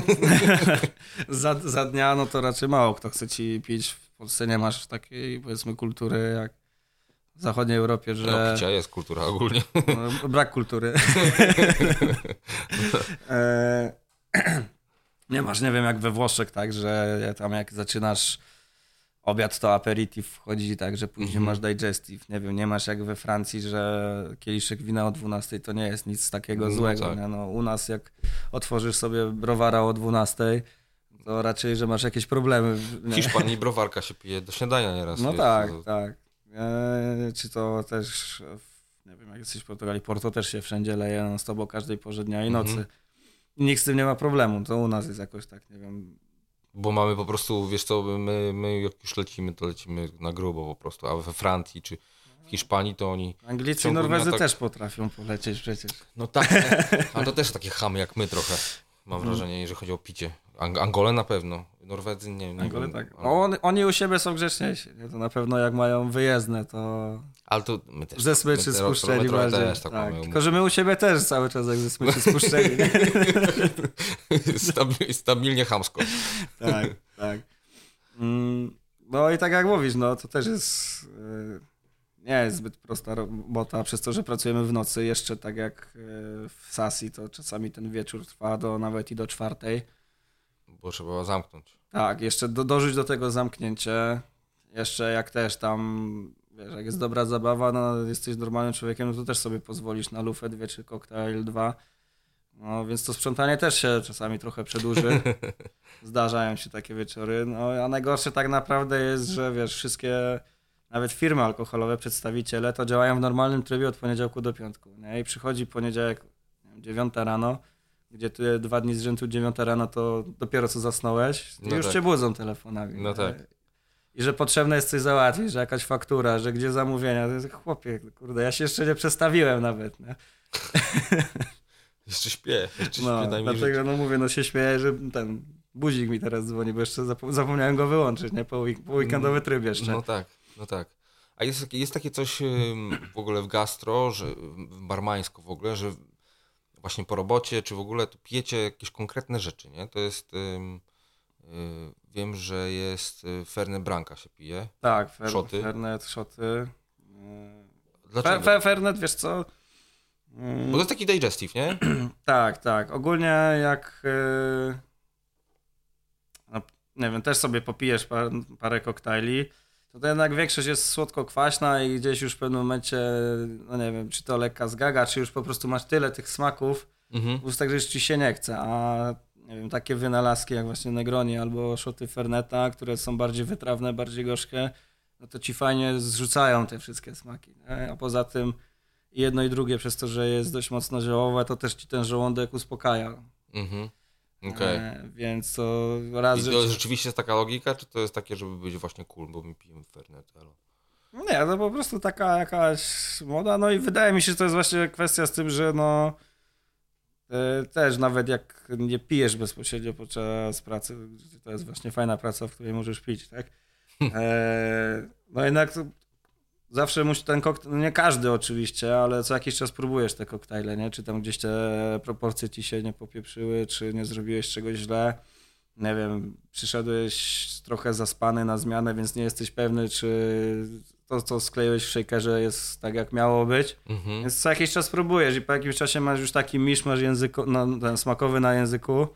za, za dnia, no to raczej mało kto chce ci pić. W Polsce nie masz takiej, powiedzmy, kultury jak w zachodniej Europie, No, że picia jest kultura ogólnie. no, brak kultury. Nie masz, nie wiem, jak we Włoszech, tak, że tam jak zaczynasz obiad, to aperitif wchodzi, tak, że później Mhm. masz digestive. Nie wiem, nie masz jak we Francji, że kieliszek wina o 12 to nie jest nic takiego No złego. tak. No, u nas jak otworzysz sobie browara o 12, to raczej, że masz jakieś problemy. W? Hiszpanii browarka się pije do śniadania nieraz. No wiesz, tak, to- tak. E, czy to też, nie wiem, jak jesteś w Portugalii, Porto też się wszędzie leje non stop o każdej porze dnia i nocy. Mhm. I Nikt z tym nie ma problemu. To u nas jest jakoś tak, nie wiem. Bo mamy po prostu, wiesz co, my, my jak już lecimy, to lecimy na grubo po prostu, a we Francji czy w Hiszpanii to oni... Anglicy i Norwedzy tak- też potrafią polecieć przecież. No tak, ale to też takie chamy jak my trochę, mam wrażenie, jeżeli chodzi o picie. Ang Angole na pewno, Norwedzy nie, nie Angole wiem, tak. No, on, oni u siebie są grzeczniejsi. Nie? To na pewno jak mają wyjezdne, to Ale to my też... ze my smyczy spuszczeni my trochę bardziej. też tak, tak. Tylko, że my u siebie też cały czas jak ze smyczy spuszczeni. nie? Stabil, stabilnie chamsko. tak, tak. Mm, No i tak jak mówisz, no to też jest y, nie jest zbyt prosta robota, przez to, że pracujemy w nocy, jeszcze tak jak y, w Sasi, to czasami ten wieczór trwa do nawet i do czwartej. Bo trzeba zamknąć. Tak, jeszcze do, dorzuć do tego zamknięcie, jeszcze jak też tam, wiesz, jak jest dobra zabawa, no jesteś normalnym człowiekiem, no to też sobie pozwolisz na lufę dwie czy koktajl dwa. No więc to sprzątanie też się czasami trochę przedłuży. Zdarzają się takie wieczory. No a najgorsze tak naprawdę jest, że wiesz, wszystkie nawet firmy alkoholowe, przedstawiciele to działają w normalnym trybie od poniedziałku do piątku. Nie? I przychodzi poniedziałek, nie wiem, 9 rano, gdzie ty dwa dni z rzędu 9 rano to dopiero co zasnąłeś, No już tak. cię budzą telefonami. No nie? tak. I że potrzebne jest coś załatwić, że jakaś faktura, że gdzie zamówienia. To jest, chłopie, kurde, ja się jeszcze nie przestawiłem nawet. Nie? Jeszcze śpię, jeszcze No, śpię, żyć. dlatego no mówię, no się śmieję, że ten buzik mi teraz dzwoni, bo jeszcze zapo- zapomniałem go wyłączyć, nie? Po, week- po weekendowy tryb jeszcze. No tak, no tak. A jest, takie- jest takie coś w ogóle w gastro, że w barmańsku w ogóle, że właśnie po robocie, czy w ogóle to pijecie jakieś konkretne rzeczy, nie? To jest, wiem, że jest y, Fernet Branca się pije. Tak, fer, Szoty? Fernet, szoty. Yy, Dlaczego? Fer, fer, fernet, wiesz co? Mm, Bo to jest taki digestive, nie? Tak, tak. Ogólnie jak yy, no, nie wiem, też sobie popijesz par, parę koktajli, to, to jednak większość jest słodko-kwaśna i gdzieś już w pewnym momencie, no nie wiem, czy to lekka zgaga, czy już po prostu masz tyle tych smaków Mhm. w ustach, że już ci się nie chce, a nie wiem, takie wynalazki jak właśnie Negroni albo szoty Ferneta, które są bardziej wytrawne, bardziej gorzkie, no to ci fajnie zrzucają te wszystkie smaki. Nie? A poza tym jedno i drugie, przez to, że jest dość mocno ziołowe, to też ci ten żołądek uspokaja. Mhm. Okej. E, więc to raz, I to rzeczywiście jest taka logika, czy to jest takie, żeby być właśnie cool, bo my pijemy Fernet, ale... Nie, to po prostu taka jakaś moda, no i wydaje mi się, że to jest właśnie kwestia z tym, że no też nawet jak nie pijesz bezpośrednio podczas pracy, to jest właśnie fajna praca, w której możesz pić, tak? E, no jednak zawsze musi ten koktajl, no nie każdy oczywiście, ale co jakiś czas próbujesz te koktajle, nie? Czy tam gdzieś te proporcje ci się nie popieprzyły, czy nie zrobiłeś czegoś źle. Nie wiem, przyszedłeś trochę zaspany na zmianę, więc nie jesteś pewny, czy to, co skleiłeś w shakerze jest tak, jak miało być. Mhm. Więc co jakiś czas próbujesz i po jakimś czasie masz już taki misz, masz języku, no, ten smakowy na języku,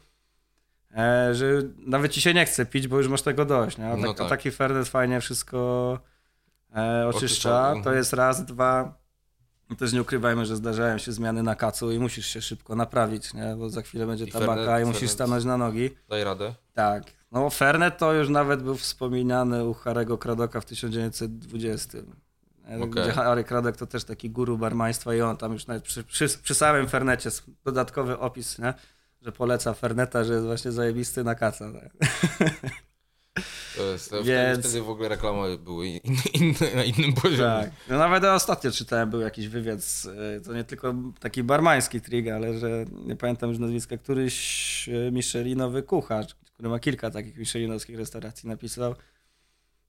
e, że nawet ci się nie chce pić, bo już masz tego dość. Nie? A, No tak, a tak. taki Fernet fajnie wszystko e, Oczyszcza, oczyszcza. mhm. To jest raz, dwa. Też nie ukrywajmy, że zdarzają się zmiany na kacu i musisz się szybko naprawić, nie? bo za chwilę będzie I tabaka Fernet- i musisz Fernet- stanąć na nogi. Daj radę. Tak. No Fernet to już nawet był wspominany u Harego Kradoka w 1920. e, Okej. gdzie Arek Radek to też taki guru barmaństwa i on tam już nawet przy, przy, przy samym Fernecie jest dodatkowy opis, nie? że poleca Ferneta, że jest właśnie zajebisty na kaca. Tak? To jest, to Więc- wtedy, w ogóle reklamy były inne, na innym poziomie. Tak. No nawet ostatnio czytałem, był jakiś wywiad, z, e, to nie tylko taki barmański trig, ale że nie pamiętam już nazwiska, któryś e, Michelinowy kucharz, który ma kilka takich michelinowskich restauracji, napisał.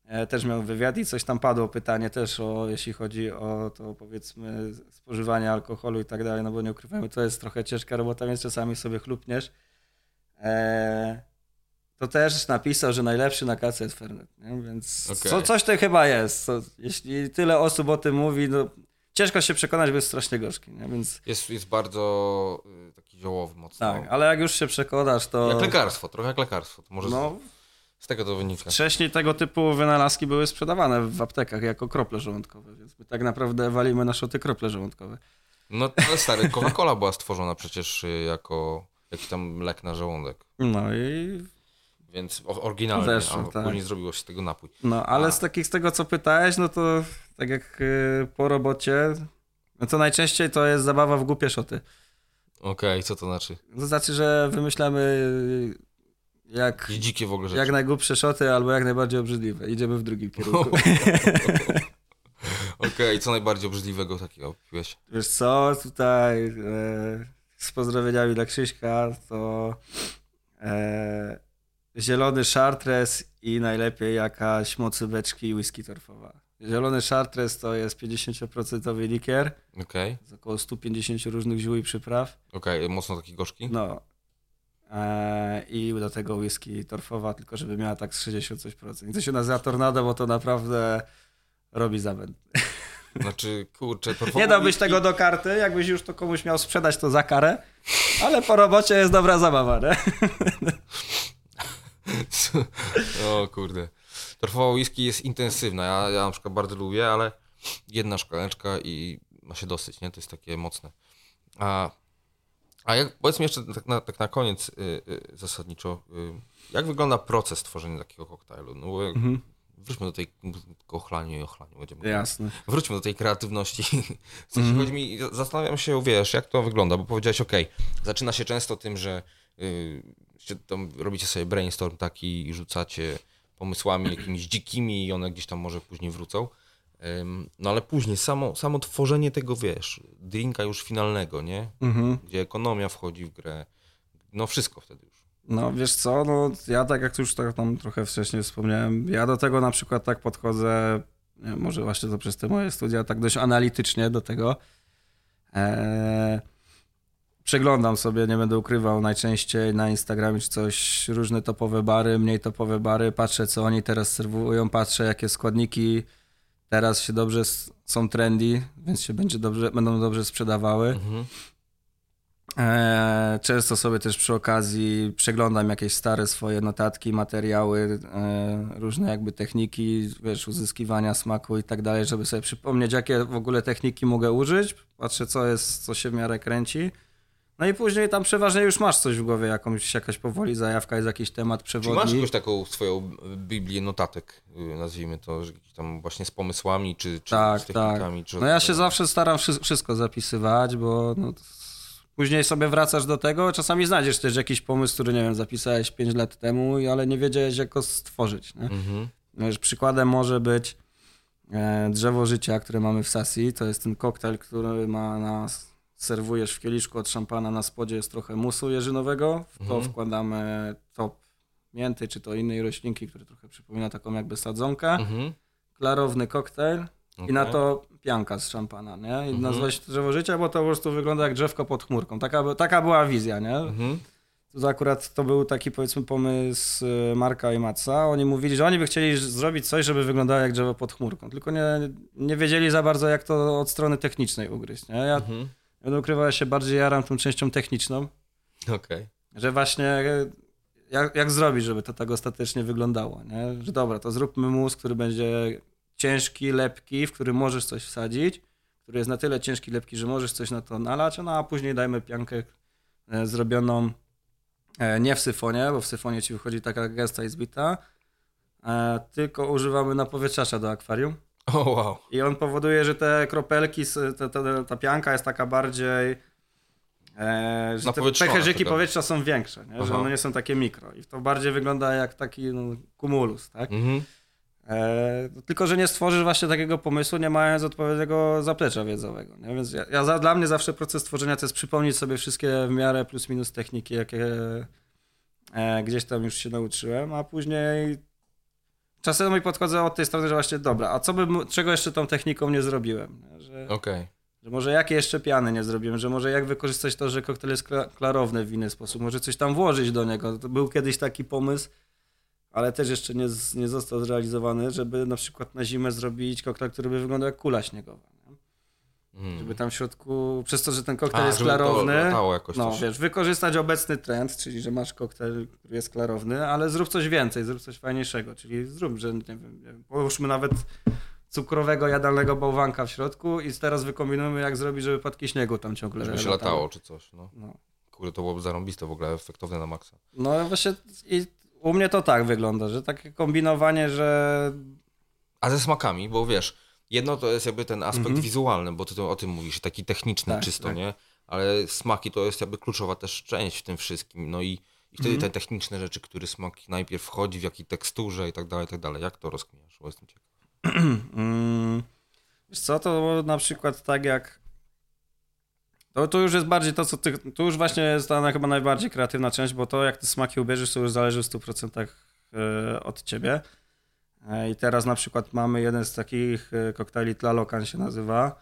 E, Też miał wywiad i coś tam padło pytanie też o, jeśli chodzi o to powiedzmy spożywanie alkoholu i tak dalej, no bo nie ukrywajmy, to jest trochę ciężka robota, więc czasami sobie chlupniesz. E, to też napisał, że najlepszy na jest Fernet, nie? więc Okej. co, coś to chyba jest. To, jeśli tyle osób o tym mówi, no ciężko się przekonać, bo jest strasznie gorzki, nie? więc Jest, jest bardzo y, taki ziołowy mocno. tak, ale jak już się przekonasz, to Jak lekarstwo, trochę jak lekarstwo. To może no, z, z tego to wynika. wcześniej tego typu wynalazki były sprzedawane w aptekach jako krople żołądkowe, więc my tak naprawdę walimy na szoty krople żołądkowe. No ale stary, Coca-Cola była stworzona przecież y, jako jakiś tam lek na żołądek. No i Więc oryginalnie, Weszło, a tak. później zrobiło się z tego napój. No, ale A. z takich, z tego co pytałeś, no to tak jak y, po robocie, no to najczęściej to jest zabawa w głupie szoty. Okej, co to znaczy? To znaczy, że wymyślamy y, jak, dzikie w ogóle rzeczy. jak najgłupsze szoty albo jak najbardziej obrzydliwe. Idziemy w drugim kierunku. Okej, co najbardziej obrzydliwego takiego piłeś? Wiesz co, tutaj e, z pozdrowieniami dla Krzyśka to e, zielony szartres i najlepiej jakaś mocy beczki i whisky torfowa. Zielony szartres to jest 50% likier Okej, z około 150 różnych ziół i przypraw. okej, mocno taki gorzki? No. E, I do tego whisky torfowa, tylko żeby miała tak z 60 coś procent. I to się nazywa tornado, bo to naprawdę robi zamęt. Znaczy, kurczę, to Nie dałbyś tego do karty, jakbyś już to komuś miał sprzedać, to za karę, ale po robocie jest dobra zabawa, nie? o kurde. Torfowa whisky jest intensywna. Ja, ja na przykład bardzo lubię, ale jedna szklaneczka i ma się dosyć, nie? To jest takie mocne. A, a jak, powiedzmy jeszcze tak na, tak na koniec y, y, zasadniczo, y, jak wygląda proces tworzenia takiego koktajlu? No bo jak, wróćmy do tej ochlaniu i ochlaniu. Będziemy Jasne. wróćmy do tej kreatywności. W sensie chodzi mi, zastanawiam się, wiesz, jak to wygląda, bo powiedziałeś, ok, zaczyna się często tym, że y, się tam robicie sobie brainstorm taki i rzucacie pomysłami jakimiś dzikimi i one gdzieś tam może później wrócą. No ale później samo, samo tworzenie tego, wiesz, drinka już finalnego, nie? Mhm. Gdzie ekonomia wchodzi w grę. No wszystko wtedy już. No wiesz co, no ja tak jak już tak tam trochę wcześniej wspomniałem, ja do tego na przykład tak podchodzę, wiem, może właśnie to przez te moje studia, tak dość analitycznie do tego. Eee, przeglądam sobie, nie będę ukrywał, najczęściej na Instagramie czy coś, różne topowe bary, mniej topowe bary, patrzę co oni teraz serwują, patrzę jakie składniki teraz się dobrze, są trendy, więc się będzie dobrze, będą dobrze sprzedawały. Mhm. E, Często sobie też przy okazji przeglądam jakieś stare swoje notatki, materiały, e, różne jakby techniki, wiesz, uzyskiwania smaku i tak dalej, żeby sobie przypomnieć, jakie w ogóle techniki mogę użyć. Patrzę, co jest, co się w miarę kręci. No i później tam przeważnie już masz coś w głowie, jakąś, jakaś powoli zajawka, jest jakiś temat Czy masz przewodni. jakąś taką swoją Biblię notatek, y, nazwijmy to, tam właśnie z pomysłami, czy, czy Tak, z technikami? Czy No ja się zawsze staram wszy- wszystko zapisywać, bo no, później sobie wracasz do tego. Czasami znajdziesz też jakiś pomysł, który, nie wiem, zapisałeś 5 lat temu, ale nie wiedziałeś, jak go stworzyć. Nie? Mhm. Wiesz, przykładem może być e, drzewo życia, które mamy w Sasi. To jest ten koktajl, który ma nas. Serwujesz w kieliszku od szampana, na spodzie jest trochę musu jeżynowego. W to Mhm. wkładamy top mięty, czy to innej roślinki, które trochę przypomina taką jakby sadzonkę. Mhm. Klarowny koktajl. I na to pianka z szampana, nie? I Mhm. nazwać to drzewo życia, bo to po prostu wygląda jak drzewko pod chmurką. Taka, taka była wizja, nie? Mhm. To akurat to był taki powiedzmy pomysł y, Marka i Matsa. Oni mówili, że oni by chcieli zrobić coś, żeby wyglądało jak drzewo pod chmurką. Tylko nie, nie wiedzieli za bardzo, jak to od strony technicznej ugryźć, nie? Ja Mhm. Będę ukrywał, ja się bardziej jaram tą częścią techniczną, Okej. że właśnie jak, jak zrobić, żeby to tak ostatecznie wyglądało, nie? Że dobra, to zróbmy mus, który będzie ciężki, lepki, w który możesz coś wsadzić, który jest na tyle ciężki, lepki, że możesz coś na to nalać, no a później dajmy piankę e, zrobioną e, nie w syfonie, bo w syfonie ci wychodzi taka gęsta i zbita, e, tylko używamy napowietrzacza do akwarium. O, wow. I on powoduje, że te kropelki, ta, ta, ta pianka jest taka bardziej. E, że te taka. powietrza są większe, nie? że one nie są takie mikro. I to bardziej wygląda jak taki no, kumulus, tak? Mhm. E, tylko, że nie stworzysz właśnie takiego pomysłu, nie mając odpowiedniego zaplecza wiedzowego. Nie? Więc ja, ja za, dla mnie zawsze proces tworzenia to jest przypomnieć sobie wszystkie w miarę plus minus techniki, jakie e, gdzieś tam już się nauczyłem, a później czasami podchodzę od tej strony, że właśnie dobra, a co bym, czego jeszcze tą techniką nie zrobiłem? Nie? Że, może jakie jeszcze piany nie zrobiłem, że może jak wykorzystać to, że koktajl jest kla- klarowny w inny sposób, może coś tam włożyć do niego. To był kiedyś taki pomysł, ale też jeszcze nie, nie został zrealizowany, żeby na przykład na zimę zrobić koktajl, który by wyglądał jak kula śniegowa. Nie? Mm. Żeby tam w środku, przez to, że ten koktajl A, jest klarowny, no wiesz, wykorzystać obecny trend, czyli że masz koktajl, który jest klarowny, ale zrób coś więcej, zrób coś fajniejszego, czyli zrób, że nie wiem, połóżmy nawet cukrowego, jadalnego bałwanka w środku i teraz wykombinujemy, jak zrobić, żeby płatki śniegu tam ciągle Żeby się latały. latało czy coś, no. No. Kurde, to byłoby zarąbiste w ogóle, efektowne na maksa. no właśnie i u mnie to tak wygląda, że takie kombinowanie, że A ze smakami, bo wiesz, jedno to jest jakby ten aspekt Mhm. wizualny, bo ty o tym mówisz, taki techniczny Tak, czysto, tak. nie? Ale smaki to jest jakby kluczowa też część w tym wszystkim, no i, i wtedy Mhm. te techniczne rzeczy, który smak najpierw wchodzi, w jakiej teksturze i tak dalej, i tak dalej. Jak to rozkminiasz? Bo jestem ciekaw. Mm, wiesz co, to na przykład tak jak. To, to już jest bardziej to, co ty. Tu już właśnie jest ta chyba najbardziej kreatywna część, bo to, jak ty smaki ubierzesz, to już zależy w 100% e, od ciebie. E, I teraz na przykład mamy jeden z takich e, koktajli Tlalocan się nazywa.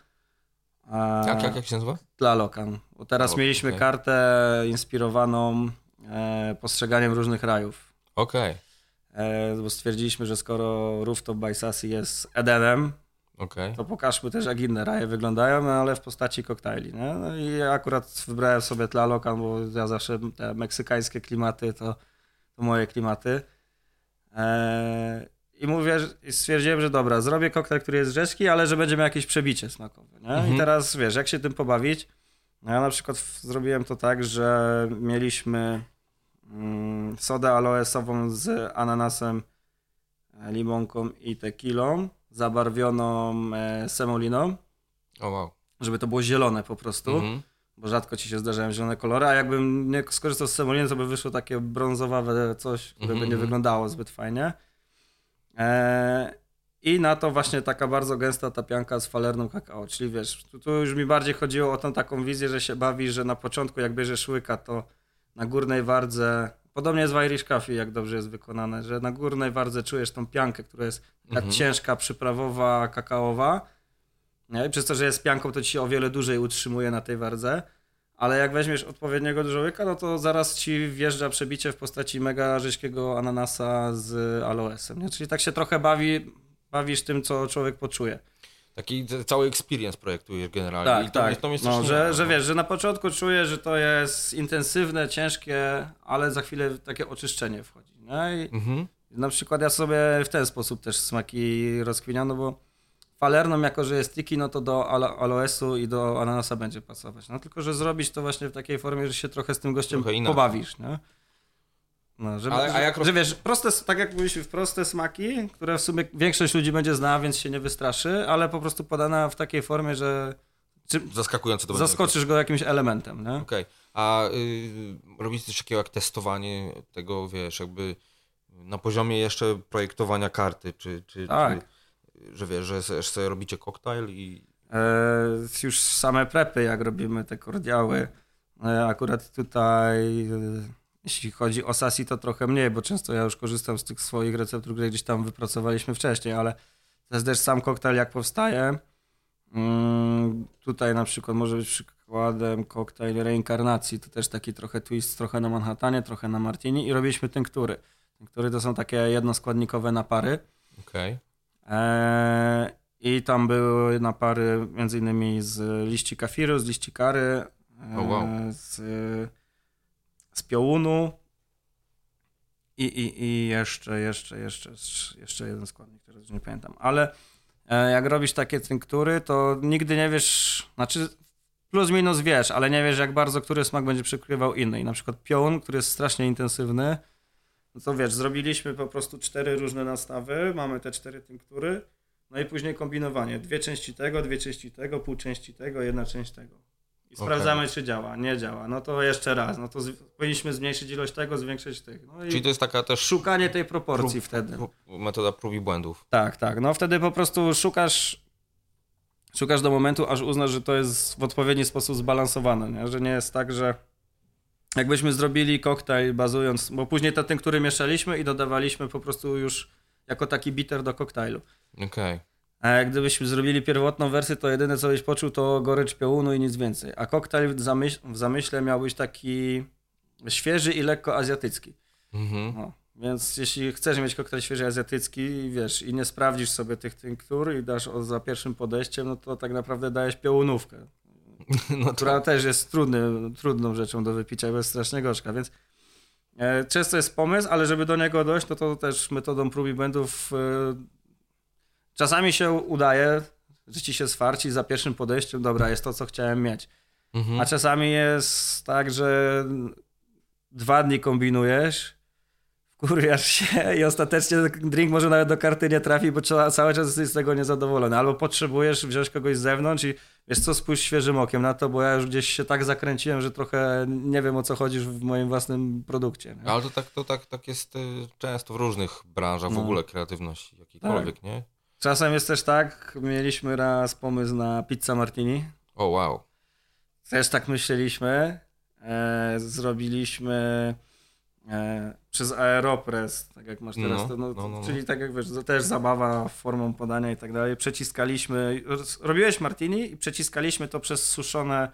Jak, jak, jak się nazywa? Tlalocan. Bo teraz mieliśmy kartę inspirowaną e, postrzeganiem różnych rajów. Okej, E, bo stwierdziliśmy, że skoro Rooftop by Sassy jest Edenem, okej. to pokażmy też, jak inne raje wyglądają, no, ale w postaci koktajli. Nie? No i akurat wybrałem sobie Tlalocan, bo ja zawsze te meksykańskie klimaty to, to moje klimaty. Eee, I mówię, że- stwierdziłem, że dobra, zrobię koktajl, który jest rzeczki, ale że będzie miał jakieś przebicie smakowe. Nie? Mhm. I teraz wiesz, jak się tym pobawić? No ja na przykład zrobiłem to tak, że mieliśmy mm, sodę aloesową z ananasem, e, limonką i tequilą, zabarwioną e, semoliną, O wow. żeby to było zielone po prostu, Mhm. bo rzadko ci się zdarzają zielone kolory, a jakbym nie skorzystał z semoliny, to by wyszło takie brązowawe coś, które by nie Mhm. wyglądało zbyt fajnie. E, I na to właśnie taka bardzo gęsta tapianka z falerną kakao, czyli wiesz, tu, tu już mi bardziej chodziło o tą taką wizję, że się bawi, że na początku jak bierzesz łyka, to na górnej wardze, podobnie jest w Irish Coffee, jak dobrze jest wykonane, że na górnej wardze czujesz tą piankę, która jest taka Mhm. ciężka, przyprawowa, kakaowa, nie? I przez to, że jest pianką, to ci się o wiele dłużej utrzymuje na tej wardze, ale jak weźmiesz odpowiedniego dużo łyka, no to zaraz ci wjeżdża przebicie w postaci mega rzeźkiego ananasa z aloesem, nie? Czyli tak się trochę bawi, bawisz tym, co człowiek poczuje. Taki cały experience projektujesz generalnie. Tak, I to, tak. Mnie no, że, że wiesz, że na początku czujesz, że to jest intensywne, ciężkie, ale za chwilę takie oczyszczenie wchodzi. Nie? I Mhm. na przykład ja sobie w ten sposób też smaki rozkwiniam, no bo falerną, jako że jest tiki, no to do alo- aloesu i do ananasa będzie pasować. No tylko, że zrobić to właśnie w takiej formie, że się trochę z tym gościem pobawisz, nie? No, żeby, Ale- a jak że wiesz, proste, tak jak mówiliśmy, proste smaki, które w sumie większość ludzi będzie znała, więc się nie wystraszy, ale po prostu podana w takiej formie, że czy, Zaskakujące to będzie. zaskoczysz go jakimś elementem? Okej. A y, robicie coś takiego jak testowanie tego, wiesz, jakby na poziomie jeszcze projektowania karty, czy, czy, Tak. czy że wiesz, że, że sobie robicie koktajl i E, już same prepy, jak robimy te kordiały. E, akurat tutaj, e, jeśli chodzi o sasi, to trochę mniej, bo często ja już korzystam z tych swoich receptur, które gdzieś tam wypracowaliśmy wcześniej, ale jest też sam koktajl, jak powstaje. Mm, tutaj na przykład może być przykładem koktajl reinkarnacji. To też taki trochę twist, trochę na Manhattanie, trochę na Martini i robiliśmy tynktury. Tynktury to są takie jednoskładnikowe napary. okej. Eee, I tam były napary między innymi z liści kafiru, z liści kary, eee, O, wow. z, z piołunu i, i, i jeszcze, jeszcze, jeszcze, jeszcze jeden składnik, teraz już nie pamiętam. Ale e, jak robisz takie tynktury, to nigdy nie wiesz, znaczy plus minus wiesz, ale nie wiesz jak bardzo który smak będzie przykrywał inny. I na przykład piołun, który jest strasznie intensywny, no to wiesz, zrobiliśmy po prostu cztery różne nastawy, mamy te cztery tynktury no i później kombinowanie. Dwie części tego, dwie części tego, pół części tego, jedna część tego. I sprawdzamy, czy działa. Nie działa. No to jeszcze raz. No to z, powinniśmy zmniejszyć ilość tego, zwiększyć tych. No Czyli to jest taka też szukanie tej proporcji wtedy. metoda prób i błędów. Tak, tak. No wtedy po prostu szukasz szukasz do momentu, aż uznasz, że to jest w odpowiedni sposób zbalansowane, nie? że nie jest tak, że jakbyśmy zrobili koktajl bazując, bo później to ten, który mieszaliśmy i dodawaliśmy po prostu już jako taki bitter do koktajlu. Okej. Okay. A jak gdybyśmy zrobili pierwotną wersję, to jedyne co byś poczuł to gorycz piołunu i nic więcej. A koktajl w, zamyśle, w zamyśle miał być taki świeży i lekko azjatycki. Mhm. No. Więc jeśli chcesz mieć koktajl świeży azjatycki, wiesz, i nie sprawdzisz sobie tych tinktur i dasz o, za pierwszym podejściem, no to tak naprawdę dajesz piołunówkę. No która tak. też jest trudny, trudną rzeczą do wypicia, bo jest strasznie gorzka, więc e, często jest pomysł, ale żeby do niego dojść, no to też metodą prób i błędów e, czasami się udaje, że ci się swarci za pierwszym podejściem, dobra, jest to, co chciałem mieć. Mhm. A czasami jest tak, że dwa dni kombinujesz kurwiasz się i ostatecznie drink może nawet do karty nie trafi, bo cały czas jesteś z tego niezadowolony. Albo potrzebujesz wziąć kogoś z zewnątrz i wiesz co, spójrz świeżym okiem na to, bo ja już gdzieś się tak zakręciłem, że trochę nie wiem o co chodzi w moim własnym produkcie. Nie? Ale to tak, to tak, tak jest y, często w różnych branżach, w no. ogóle kreatywności jakiejkolwiek, tak. nie? Czasem jest też tak, mieliśmy raz pomysł na pizza martini. O oh, wow. Też tak myśleliśmy. E, zrobiliśmy E, przez Aeropress, tak jak masz teraz, no, to, no, no, no, czyli tak jak wiesz, też zabawa formą podania i tak dalej. Przeciskaliśmy, robiłeś martini i przeciskaliśmy to przez suszone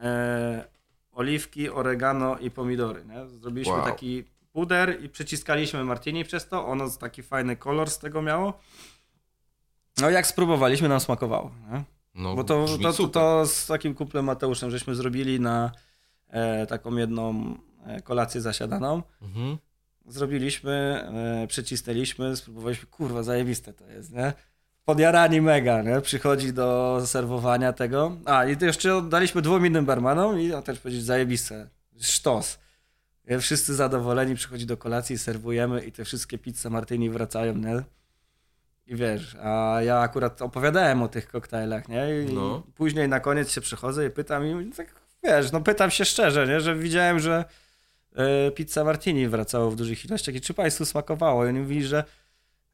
e, oliwki, oregano i pomidory. Nie? Zrobiliśmy wow. taki puder i przeciskaliśmy martini przez to. Ono taki fajny kolor z tego miało. No jak spróbowaliśmy, nam smakowało. Nie? No, Bo to, to, to, to, z takim kumplem Mateuszem żeśmy zrobili na e, taką jedną kolację zasiadaną. Mhm. Zrobiliśmy, e, przycisnęliśmy, spróbowaliśmy, kurwa, zajebiste to jest, nie? Podjarani mega, nie? Przychodzi do serwowania tego. A, i to jeszcze daliśmy dwóm innym barmanom i on też powiedzieć zajebiste, sztos. Wszyscy zadowoleni, przychodzi do kolacji, serwujemy i te wszystkie pizze martini wracają, nie? I wiesz, a ja akurat opowiadałem o tych koktajlach, nie? I no. później na koniec się przychodzę i pytam i tak, wiesz, no pytam się szczerze, nie? Że widziałem, że E, pizza martini wracało w dużych ilościach i czy Państwu smakowało? I oni mówili, że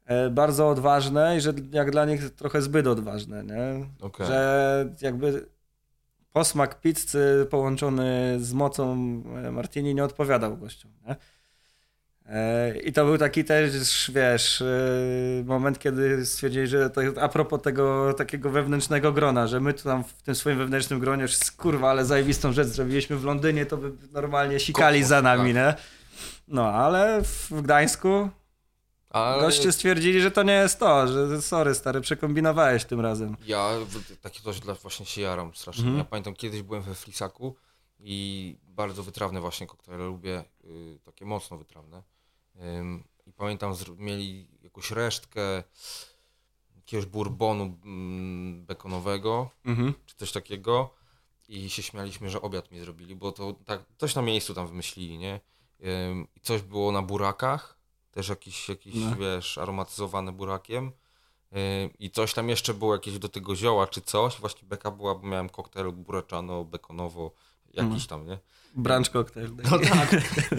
e, bardzo odważne i że jak dla nich trochę zbyt odważne, nie? Okay. Że jakby posmak pizzy połączony z mocą e, martini nie odpowiadał gościom, nie? E, I to był taki też, wiesz, e, moment, kiedy stwierdzili, że to a propos tego takiego wewnętrznego grona, że my tu tam w tym swoim wewnętrznym gronie już kurwa, ale zajebistą rzecz zrobiliśmy w Londynie, to by normalnie sikali za nami, tak. nie? No, ale w Gdańsku ale... goście stwierdzili, że to nie jest to, że sorry stary, przekombinowałeś tym razem. Ja takie coś dla właśnie się jaram strasznie. Mhm. Ja pamiętam, kiedyś byłem we Flisaku i bardzo wytrawne właśnie koktajle lubię, yy, takie mocno wytrawne i pamiętam, mieli jakąś resztkę jakiegoś bourbonu mm, bekonowego, mhm. czy coś takiego i się śmialiśmy, że obiad mi zrobili, bo to tak, coś na miejscu tam wymyślili, nie? I coś było na burakach, też jakiś, jakiś no. wiesz, aromatyzowane burakiem. I coś tam jeszcze było jakieś do tego zioła czy coś. Właśnie beka była, bo miałem koktajl buraczano, bekonowo, jakiś mhm. tam, nie? Brunch cocktail. No tak.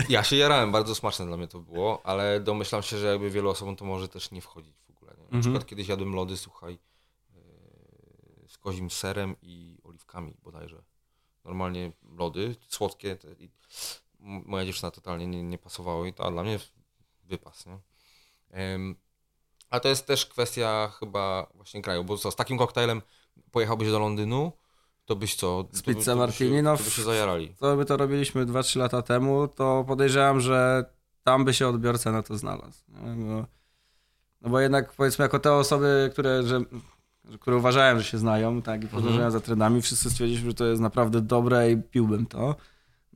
Ja się jarałem, bardzo smaczne dla mnie to było, ale domyślam się, że jakby wielu osobom to może też nie wchodzić w ogóle. Nie? Na mhm. przykład kiedyś jadłem lody, słuchaj, yy, z kozim serem i oliwkami bodajże. Normalnie lody, słodkie. Te, moja dziewczyna totalnie nie, nie pasowało i to, a dla mnie wypas, nie? a to jest też kwestia chyba właśnie kraju, bo co, z takim koktajlem pojechałbyś do Londynu, to byś co? Z pizza Martini? no, to by się zajarali. To by to robiliśmy 2-3 lata temu, to podejrzewam, że tam by się odbiorca na to znalazł. No, no bo jednak powiedzmy jako te osoby, które, że, które uważałem, że się znają tak, i podążają mhm. za trendami, wszyscy stwierdziliśmy, że to jest naprawdę dobre i piłbym to.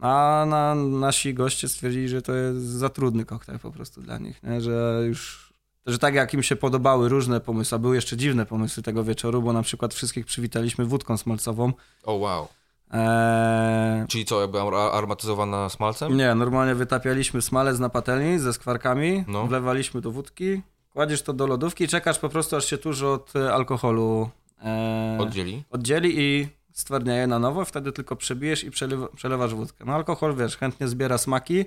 A na, nasi goście stwierdzili, że to jest za trudny koktajl po prostu dla nich, nie? że już że tak jak im się podobały różne pomysły, a były jeszcze dziwne pomysły tego wieczoru, bo na przykład wszystkich przywitaliśmy wódką smalcową. O oh, wow. Eee... Czyli co, jakby aromatyzowana smalcem? Nie, normalnie wytapialiśmy smalec na patelni ze skwarkami, no. wlewaliśmy do wódki, kładziesz to do lodówki i czekasz po prostu, aż się tuż od e, alkoholu e, Oddzieli? oddzieli i stwardnieje na nowo, wtedy tylko przebijesz i przelewa, przelewasz wódkę. No alkohol, wiesz, chętnie zbiera smaki,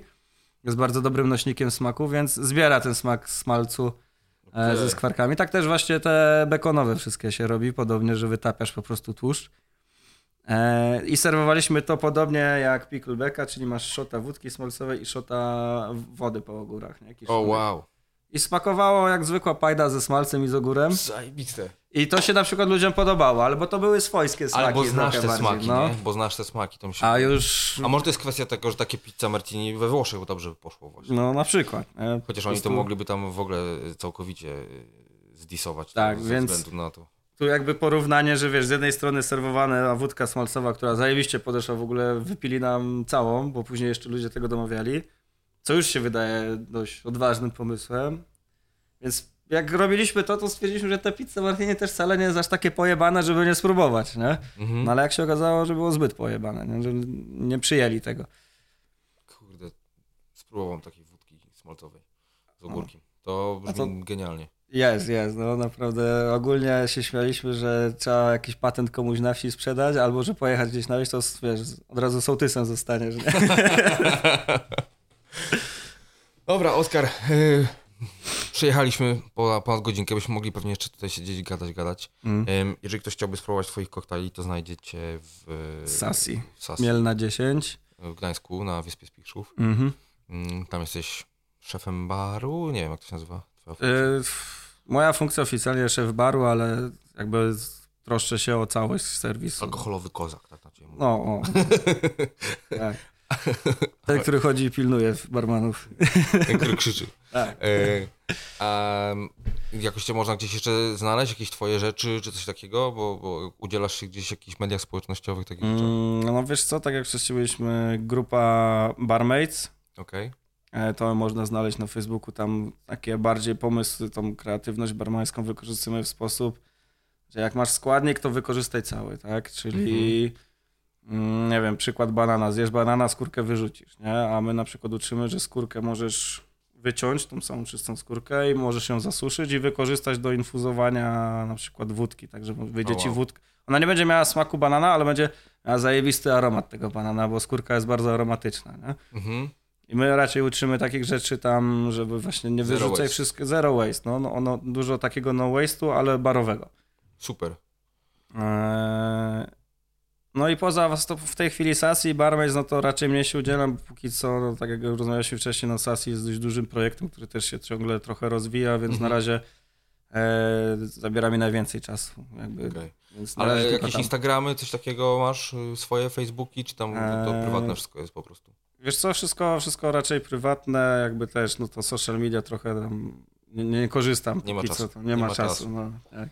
jest bardzo dobrym nośnikiem smaku, więc zbiera ten smak smalcu e, Okej. ze skwarkami. Tak też właśnie te bekonowe wszystkie się robi, podobnie, że wytapiasz po prostu tłuszcz. E, I serwowaliśmy to podobnie jak picklebacka, czyli masz szota wódki smalcowej i szota wody po ogórach. Nie? O, Kiszonej. wow. I smakowało jak zwykła pajda ze smalcem i z ogórem. Zajebiste. I to się na przykład ludziom podobało, albo to były swojskie smaki. Albo znasz te bardziej, smaki, no. nie? Bo znasz te smaki, to mi się... A już, A może to jest kwestia tego, że takie pizza martini we Włoszech dobrze by poszło właśnie. no na przykład. Po Chociaż oni to mogliby tam w ogóle całkowicie y, zdisować. Tak, ze więc- względu na to. Tu jakby porównanie, że wiesz, z jednej strony serwowana wódka smalcowa, która zajebiście podeszła, w ogóle wypili nam całą, bo później jeszcze ludzie tego domawiali, co już się wydaje dość odważnym pomysłem. Więc jak robiliśmy to, to stwierdziliśmy, że ta pizza martini też wcale nie jest aż takie pojebane, żeby nie spróbować, nie? Mhm. No ale jak się okazało, że było zbyt pojebane, nie? że nie przyjęli tego. Kurde, spróbowałem takiej wódki smalcowej z ogórkiem. To brzmi to- genialnie. Jest, jest, no naprawdę ogólnie się śmialiśmy, że trzeba jakiś patent komuś na wsi sprzedać, albo że pojechać gdzieś na wieś, to wiesz, od razu sołtysem zostaniesz. Nie? Dobra, Oskar. Przyjechaliśmy po ponad godzinkę, byśmy mogli pewnie jeszcze tutaj siedzieć, gadać, gadać. Mm. Jeżeli ktoś chciałby spróbować twoich koktajli, to znajdziecie w, Sasi. w Sasi, Mielna 10. w Gdańsku, na Wyspie Spichrzów. Mhm. Ym, Tam jesteś szefem baru? Nie wiem, jak to się nazywa. Twoja funkcja. Moja funkcja oficjalnie szef baru, ale jakby troszczę się o całość serwisu. Alkoholowy kozak, tak na ciebie mówię. No, o. tak. Ten, który chodzi i pilnuje barmanów. Ten, który krzyczy. Tak. E, a jakoś cię można gdzieś jeszcze znaleźć, jakieś twoje rzeczy, czy coś takiego, bo, bo udzielasz się gdzieś w jakichś mediach społecznościowych, takich. Mm, no wiesz co, tak jak byliśmy grupa Barmaids, Okej. E, To można znaleźć na Facebooku. Tam takie bardziej pomysły, tą kreatywność barmańską wykorzystujemy w sposób, że jak masz składnik, to wykorzystaj cały, tak? Czyli mm, nie wiem, przykład banana. Zjesz banana, skórkę wyrzucisz, nie? A my na przykład uczymy, że skórkę możesz wyciąć, tą samą czystą skórkę i możesz ją zasuszyć i wykorzystać do infuzowania na przykład wódki, tak żeby wyjdzie ci wódka. Ona nie będzie miała smaku banana, ale będzie miała zajebisty aromat tego banana, bo skórka jest bardzo aromatyczna, nie? Mhm. I my raczej uczymy takich rzeczy tam, żeby właśnie nie Zero wyrzucać waste. wszystkiego. Zero waste. No, no, dużo takiego no waste'u, ale barowego. Super. Eee, no i poza was to w tej chwili Sasi i Barmaids, no to raczej mnie się udzielam, bo póki co, no, tak jak rozmawialiśmy wcześniej, no Sasi jest dość dużym projektem, który też się ciągle trochę rozwija, więc Mhm. na razie e, zabiera mi najwięcej czasu. Na Ale jakieś tam. Instagramy, coś takiego masz? y, Swoje Facebooki, czy tam to Eee. prywatne wszystko jest po prostu? Wiesz co, wszystko, wszystko raczej prywatne, jakby też, no to social media trochę tam nie, nie korzystam. Nie ma czasu. Co, to nie, ma, czasu. czasu. No, tak.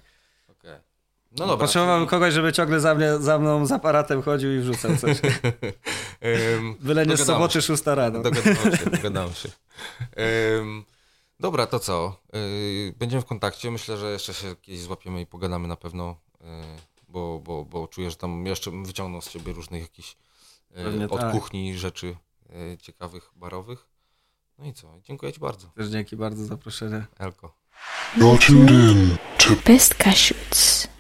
No dobra. Potrzebowałem kogoś, żeby ciągle za, mnie, za mną z aparatem chodził i wrzucał coś. Ym, Byle nie z soboty się. 6 rano. Dogadałem się, dogadałem się. Ym, dobra, to co? Yy, będziemy w kontakcie. Myślę, że jeszcze się kiedyś złapiemy i pogadamy na pewno, yy, bo, bo, bo czuję, że tam jeszcze wyciągną z ciebie różnych jakichś yy, od tak. kuchni rzeczy yy, ciekawych, barowych. No i co? Dziękuję ci bardzo, Też dzięki bardzo za zaproszenie. Elko. You're tuned in to Best Cashews.